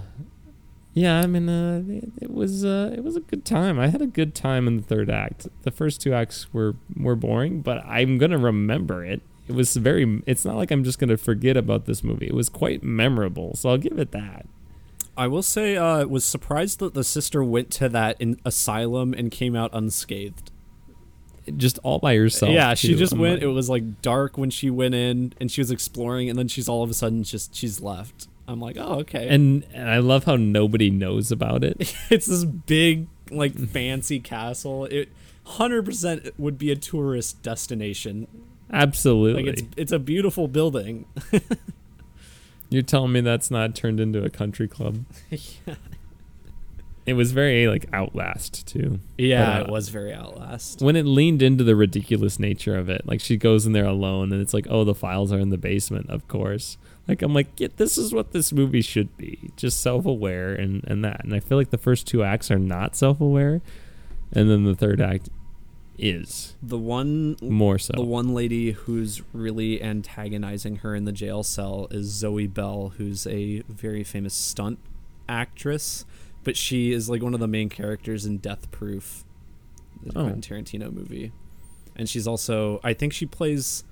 yeah. I mean, uh, it, it was uh, it was a good time. I had a good time in the third act. The first two acts were were boring, but I'm gonna remember it. It was very. It's not like I'm just gonna forget about this movie. It was quite memorable, so I'll give it that. I will say, uh, was surprised that the sister went to that in asylum and came out unscathed. Just all by herself. yeah, she just I'm went. like- it was like dark when she went in, and she was exploring, and then she's all of a sudden just she's left. I'm like, oh okay. and and I love how nobody knows about it. it's this big, like fancy castle. It hundred percent would be a tourist destination. Absolutely. Like it's it's a beautiful building. You're telling me that's not turned into a country club? yeah. It was very like Outlast too. Yeah, But, uh, it was very Outlast. When it leaned into the ridiculous nature of it, like she goes in there alone, and it's like, oh, the files are in the basement, of course. Like I'm like, yeah, this is what this movie should be, just self-aware and and that. And I feel like the first two acts are not self-aware, and then the third act is The one more so. the one lady who's really antagonizing her in the jail cell is Zoe Bell, who's a very famous stunt actress, but she is like one of the main characters in Death Proof, the Oh. Quentin Tarantino movie. And she's also I think she plays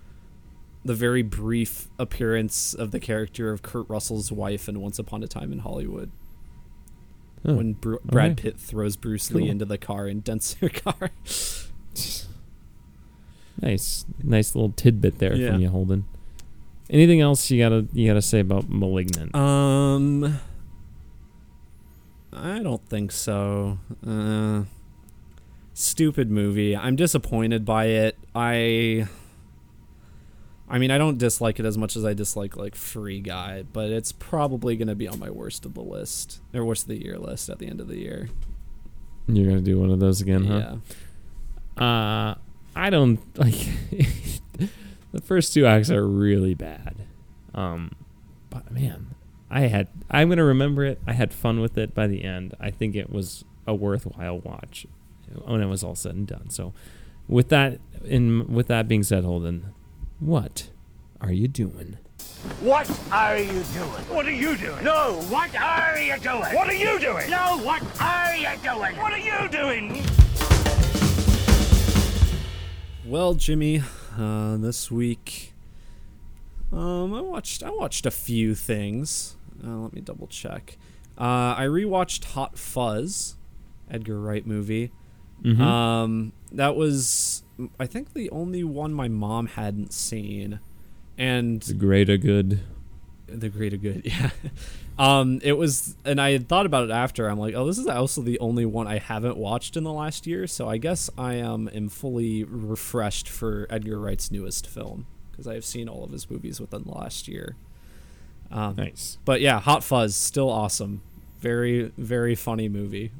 the very brief appearance of the character of Kurt Russell's wife in Once Upon a Time in Hollywood. Oh, when Bru- Brad. Pitt throws Bruce Lee into the car and dents her car. Nice, nice little tidbit there Yeah. from you, Holden. Anything else you gotta you gotta say about *Malignant*? Um, I don't think so. Uh, stupid movie. I'm disappointed by it. I. I mean, I don't dislike it as much as I dislike like Free Guy, but it's probably gonna be on my worst of the list or worst of the year list at the end of the year. You're gonna do one of those again, huh? Yeah. Uh, I don't like. the first two acts are really bad. Um, but man, I had. I'm gonna remember it. I had fun with it by the end. I think it was a worthwhile watch when it was all said and done. So, with that in with that being said, Holden, what are you doing? What are you doing? What are you doing? No, what are you doing? What are you doing? No, what are you doing? What are you doing? Well, Jimmy, uh, this week, um, I watched I watched a few things. Uh, let me double check. Uh, I rewatched Hot Fuzz, Edgar Wright movie. Mhm. Um, that was I think the only one my mom hadn't seen, and the greater good. the greater good yeah. Um it was and i had thought about it after. I'm like oh this is also the only one i haven't watched in the last year so i guess i um, am fully refreshed for edgar wright's newest film because i have seen all of his movies within the last year. Um, Nice. but yeah hot fuzz still awesome. Very very funny movie.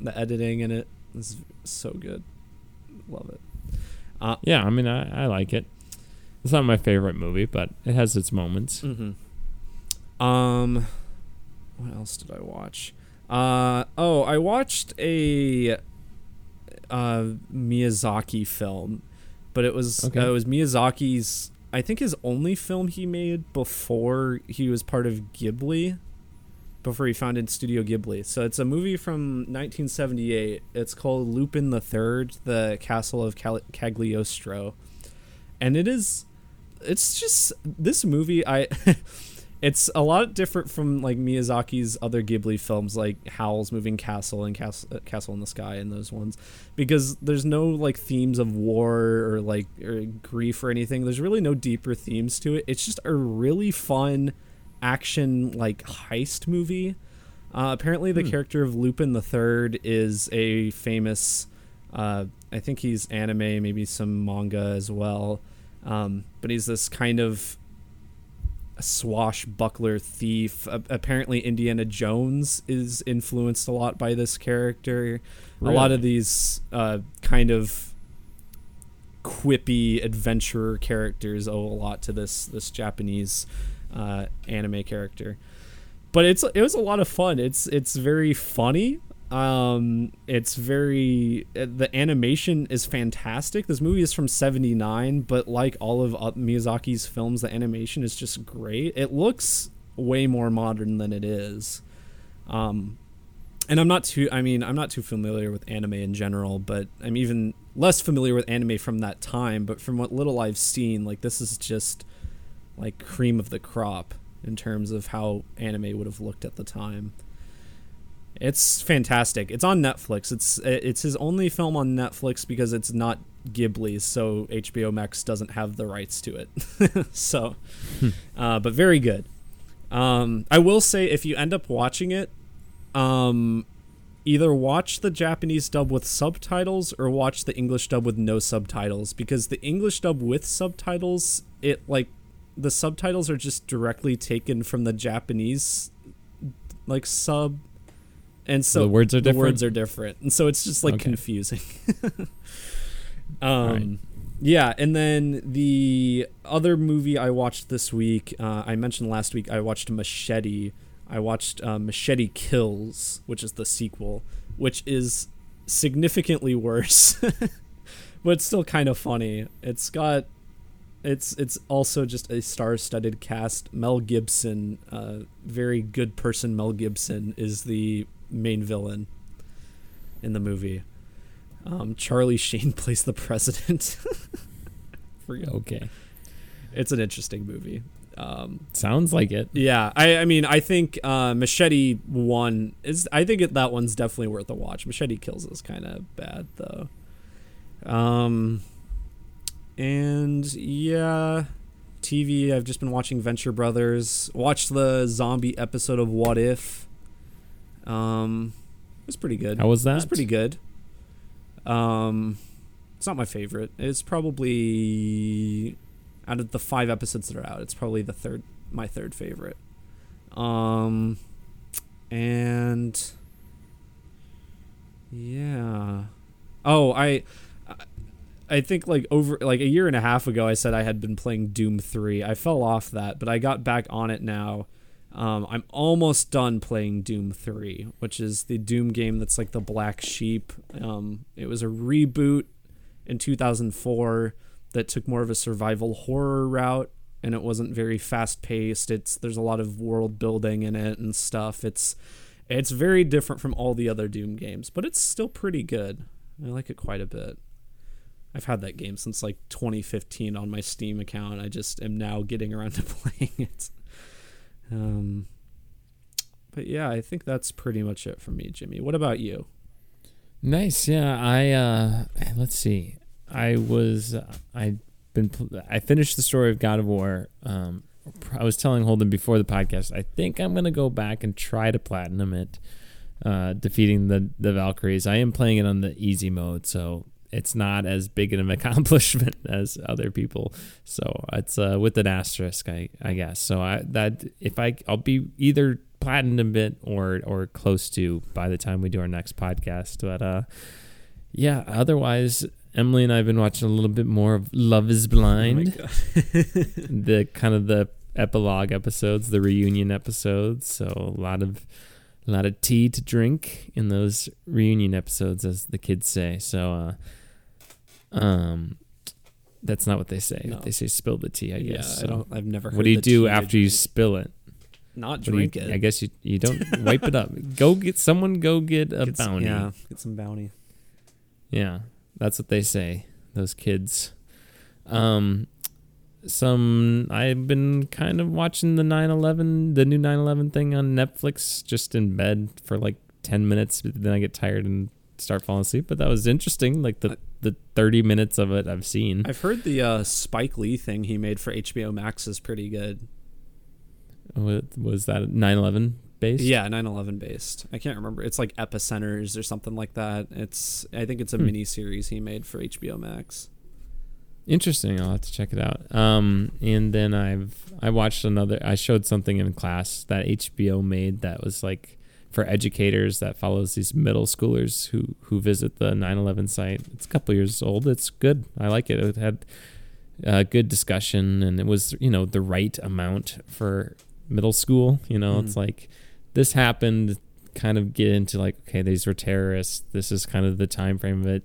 The editing in it is so good. Love it Yeah, I mean, I, I like it. It's not my favorite movie, but it has its moments. Mm-hmm. Um, what else did I watch? Uh oh, I watched a uh Miyazaki film, but it was Okay. uh, it was Miyazaki's. I think his only film he made before he was part of Ghibli, before he founded Studio Ghibli. So it's a movie from 1978. It's called Lupin the Third: The Castle of Cal- Cagliostro, and it is. It's just this movie. I. it's a lot different from like Miyazaki's other Ghibli films, like Howl's Moving Castle and Castle, uh, Castle in the Sky, and those ones, because there's no like themes of war or like or grief or anything. There's really no deeper themes to it. It's just a really fun action like heist movie. Uh, apparently, the character of Lupin the Third is a famous. Uh, I think he's anime, maybe some manga as well. Um, but he's this kind of swashbuckler thief. A- apparently, Indiana Jones is influenced a lot by this character. A lot of these uh, kind of quippy adventurer characters owe a lot to this this Japanese uh, anime character. But it's it was a lot of fun. It's it's very funny. Um, it's very uh, the animation is fantastic. This movie is from '79, but like all of Miyazaki's films, the animation is just great. It looks way more modern than it is. Um, and I'm not too I mean, I'm not too familiar with anime in general, but I'm even less familiar with anime from that time, but from what little I've seen, like this is just like cream of the crop in terms of how anime would have looked at the time. It's fantastic. It's on Netflix. It's it's his only film on Netflix because it's not Ghibli's, so HBO Max doesn't have the rights to it. so, uh, but very good. Um, I will say if you end up watching it, um, either watch the Japanese dub with subtitles or watch the English dub with no subtitles because the English dub with subtitles, it like the subtitles are just directly taken from the Japanese like sub and so the words are the different. words are different and so it's just like Okay. confusing um Right. yeah and then the other movie i watched this week uh, i mentioned last week i watched machete i watched uh, machete kills which is the sequel which is significantly worse but it's still kind of funny it's got it's it's also just a star-studded cast. Mel Gibson, uh, very good person. Mel Gibson is the main villain in the movie. Um, Charlie Sheen plays the president. Okay. It's an interesting movie. Um, Sounds like it. yeah, I, I mean, I think uh, Machete One is. I think it, that one's definitely worth a watch. Machete Kills is kind of bad though. Um, and yeah, TV. I've just been watching Venture Brothers. Watched the zombie episode of What If. Um, it was pretty good. How was that? It was pretty good. Um, it's not my favorite. It's probably out of the five episodes that are out, it's probably the third, my third favorite. Um, and yeah. Oh, I, I think like over like a year and a half ago, I said I had been playing Doom Three. I fell off that, but I got back on it now. Um, I'm almost done playing Doom 3, which is the Doom game that's like the black sheep. Um, it was a reboot in 2004 that took more of a survival horror route and it wasn't very fast paced. It's there's a lot of world building in it and stuff. It's it's very different from all the other Doom games, but it's still pretty good. I like it quite a bit. I've had that game since like 2015 on my Steam account. I just am now getting around to playing it. Um, but yeah, I think that's pretty much it for me, Jimmy. What about you? Nice. Yeah. I uh let's see. I was I been I finished the story of God of War. Um I was telling Holden before the podcast. I think I'm to go back and try to platinum it uh defeating the the Valkyries. I am playing it on the easy mode, so it's not as big an accomplishment as other people. So it's uh, with an asterisk, I, I guess. So I that if I I'll be either platinum bit or or close to by the time we do our next podcast. But uh, yeah. Otherwise, Emily and I have been watching a little bit more of Love Is Blind, Oh the kind of the epilogue episodes, the reunion episodes. So a lot of a lot of tea to drink in those reunion episodes, as the kids say. So, uh, um, That's not what they say. No. They say spill the tea. I yeah, guess. I don't. I've never. Heard What do you do after you drink. spill it? Not do you- drink it. I guess you you don't wipe it up. Go get someone. Go get a Get some- bounty. Yeah, get some bounty. Yeah, that's what they say. Those kids. Um, some I've been kind of watching the 9/11, the new 9/11 thing on Netflix, just in bed for like 10 minutes. But then I get tired and start falling asleep. But that was interesting. Like the the 30 minutes of it I've seen. I've heard the uh, Spike Lee thing he made for HBO Max is pretty good. What was that 9/11 based? Yeah, 9/11 based. I can't remember. It's like Epicenters or something like that. It's I think it's a Hmm. mini series he made for HBO Max. Interesting. I'll have to check it out. Um, and then I've I watched another. I showed something in class that HBO made that was like for educators that follows these middle schoolers who who visit the 9/11 site. It's a couple years old. It's good. I like it. It had a good discussion, and it was you know the right amount for middle school. You know, it's Mhm. like this happened. Kind of get into like okay, these were terrorists. This is kind of the time frame of it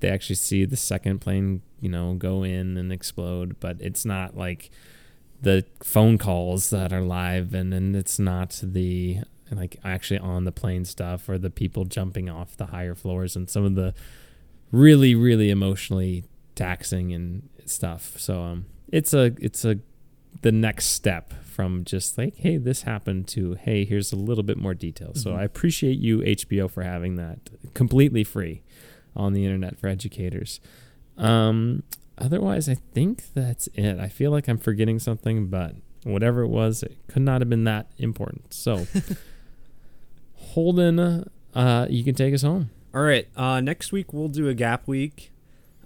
they actually see the second plane, you know, go in and explode, but it's not like the phone calls that are live and and it's not the like actually on the plane stuff or the people jumping off the higher floors and some of the really really emotionally taxing and stuff. So um it's a it's a the next step from just like hey this happened to hey here's a little bit more detail. So Mhm. I appreciate you HBO for having that completely free on the internet for educators. Um, otherwise, I think that's it. I feel like I'm forgetting something, but whatever it was, it could not have been that important. So, Holden, uh, you can take us home. All right. Uh, next week we'll do a gap week.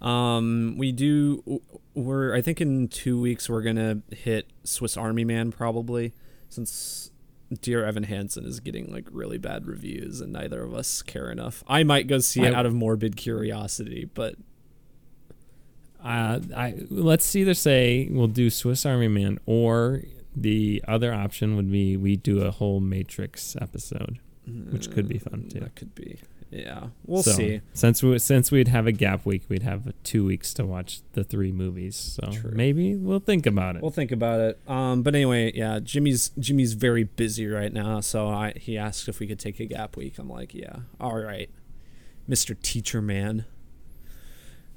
Um, we do. We're. I think in two weeks we're gonna hit Swiss Army Man probably, since Dear Evan Hansen is getting like really bad reviews and neither of us care enough. I might go see it out of morbid curiosity, but Uh, I let's either say we'll do Swiss Army Man, or the other option would be we do a whole Matrix episode. Which could be fun, too. That could be. Yeah, we'll So, see. Since we since we'd have a gap week, we'd have two weeks to watch the three movies. So True. maybe we'll think about it. We'll think about it. Um, but anyway, yeah, Jimmy's Jimmy's very busy right now, so I he asked if we could take a gap week. I'm like, yeah, all right, Mister Teacher Man.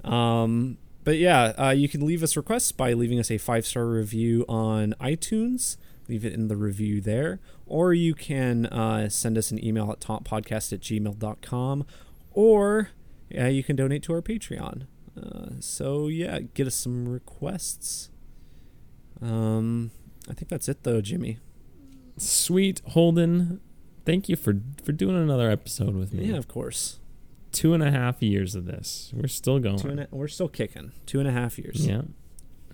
Um, but yeah, uh, you can leave us requests by leaving us a five star review on iTunes. Leave it in the review there, or you can uh, send us an email at toppodcast at gmail.com, or uh, you can donate to our Patreon. Uh, so yeah, get us some requests. Um, I think that's it though, Jimmy. Sweet Holden, thank you for for doing another episode with me. Yeah, of course. Two and a half years of this. We're still going. Two and a, we're still kicking. Two and a half years. yeah.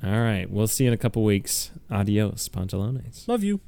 All right. We'll see you in a couple weeks. Adios, Pantalones. Love you.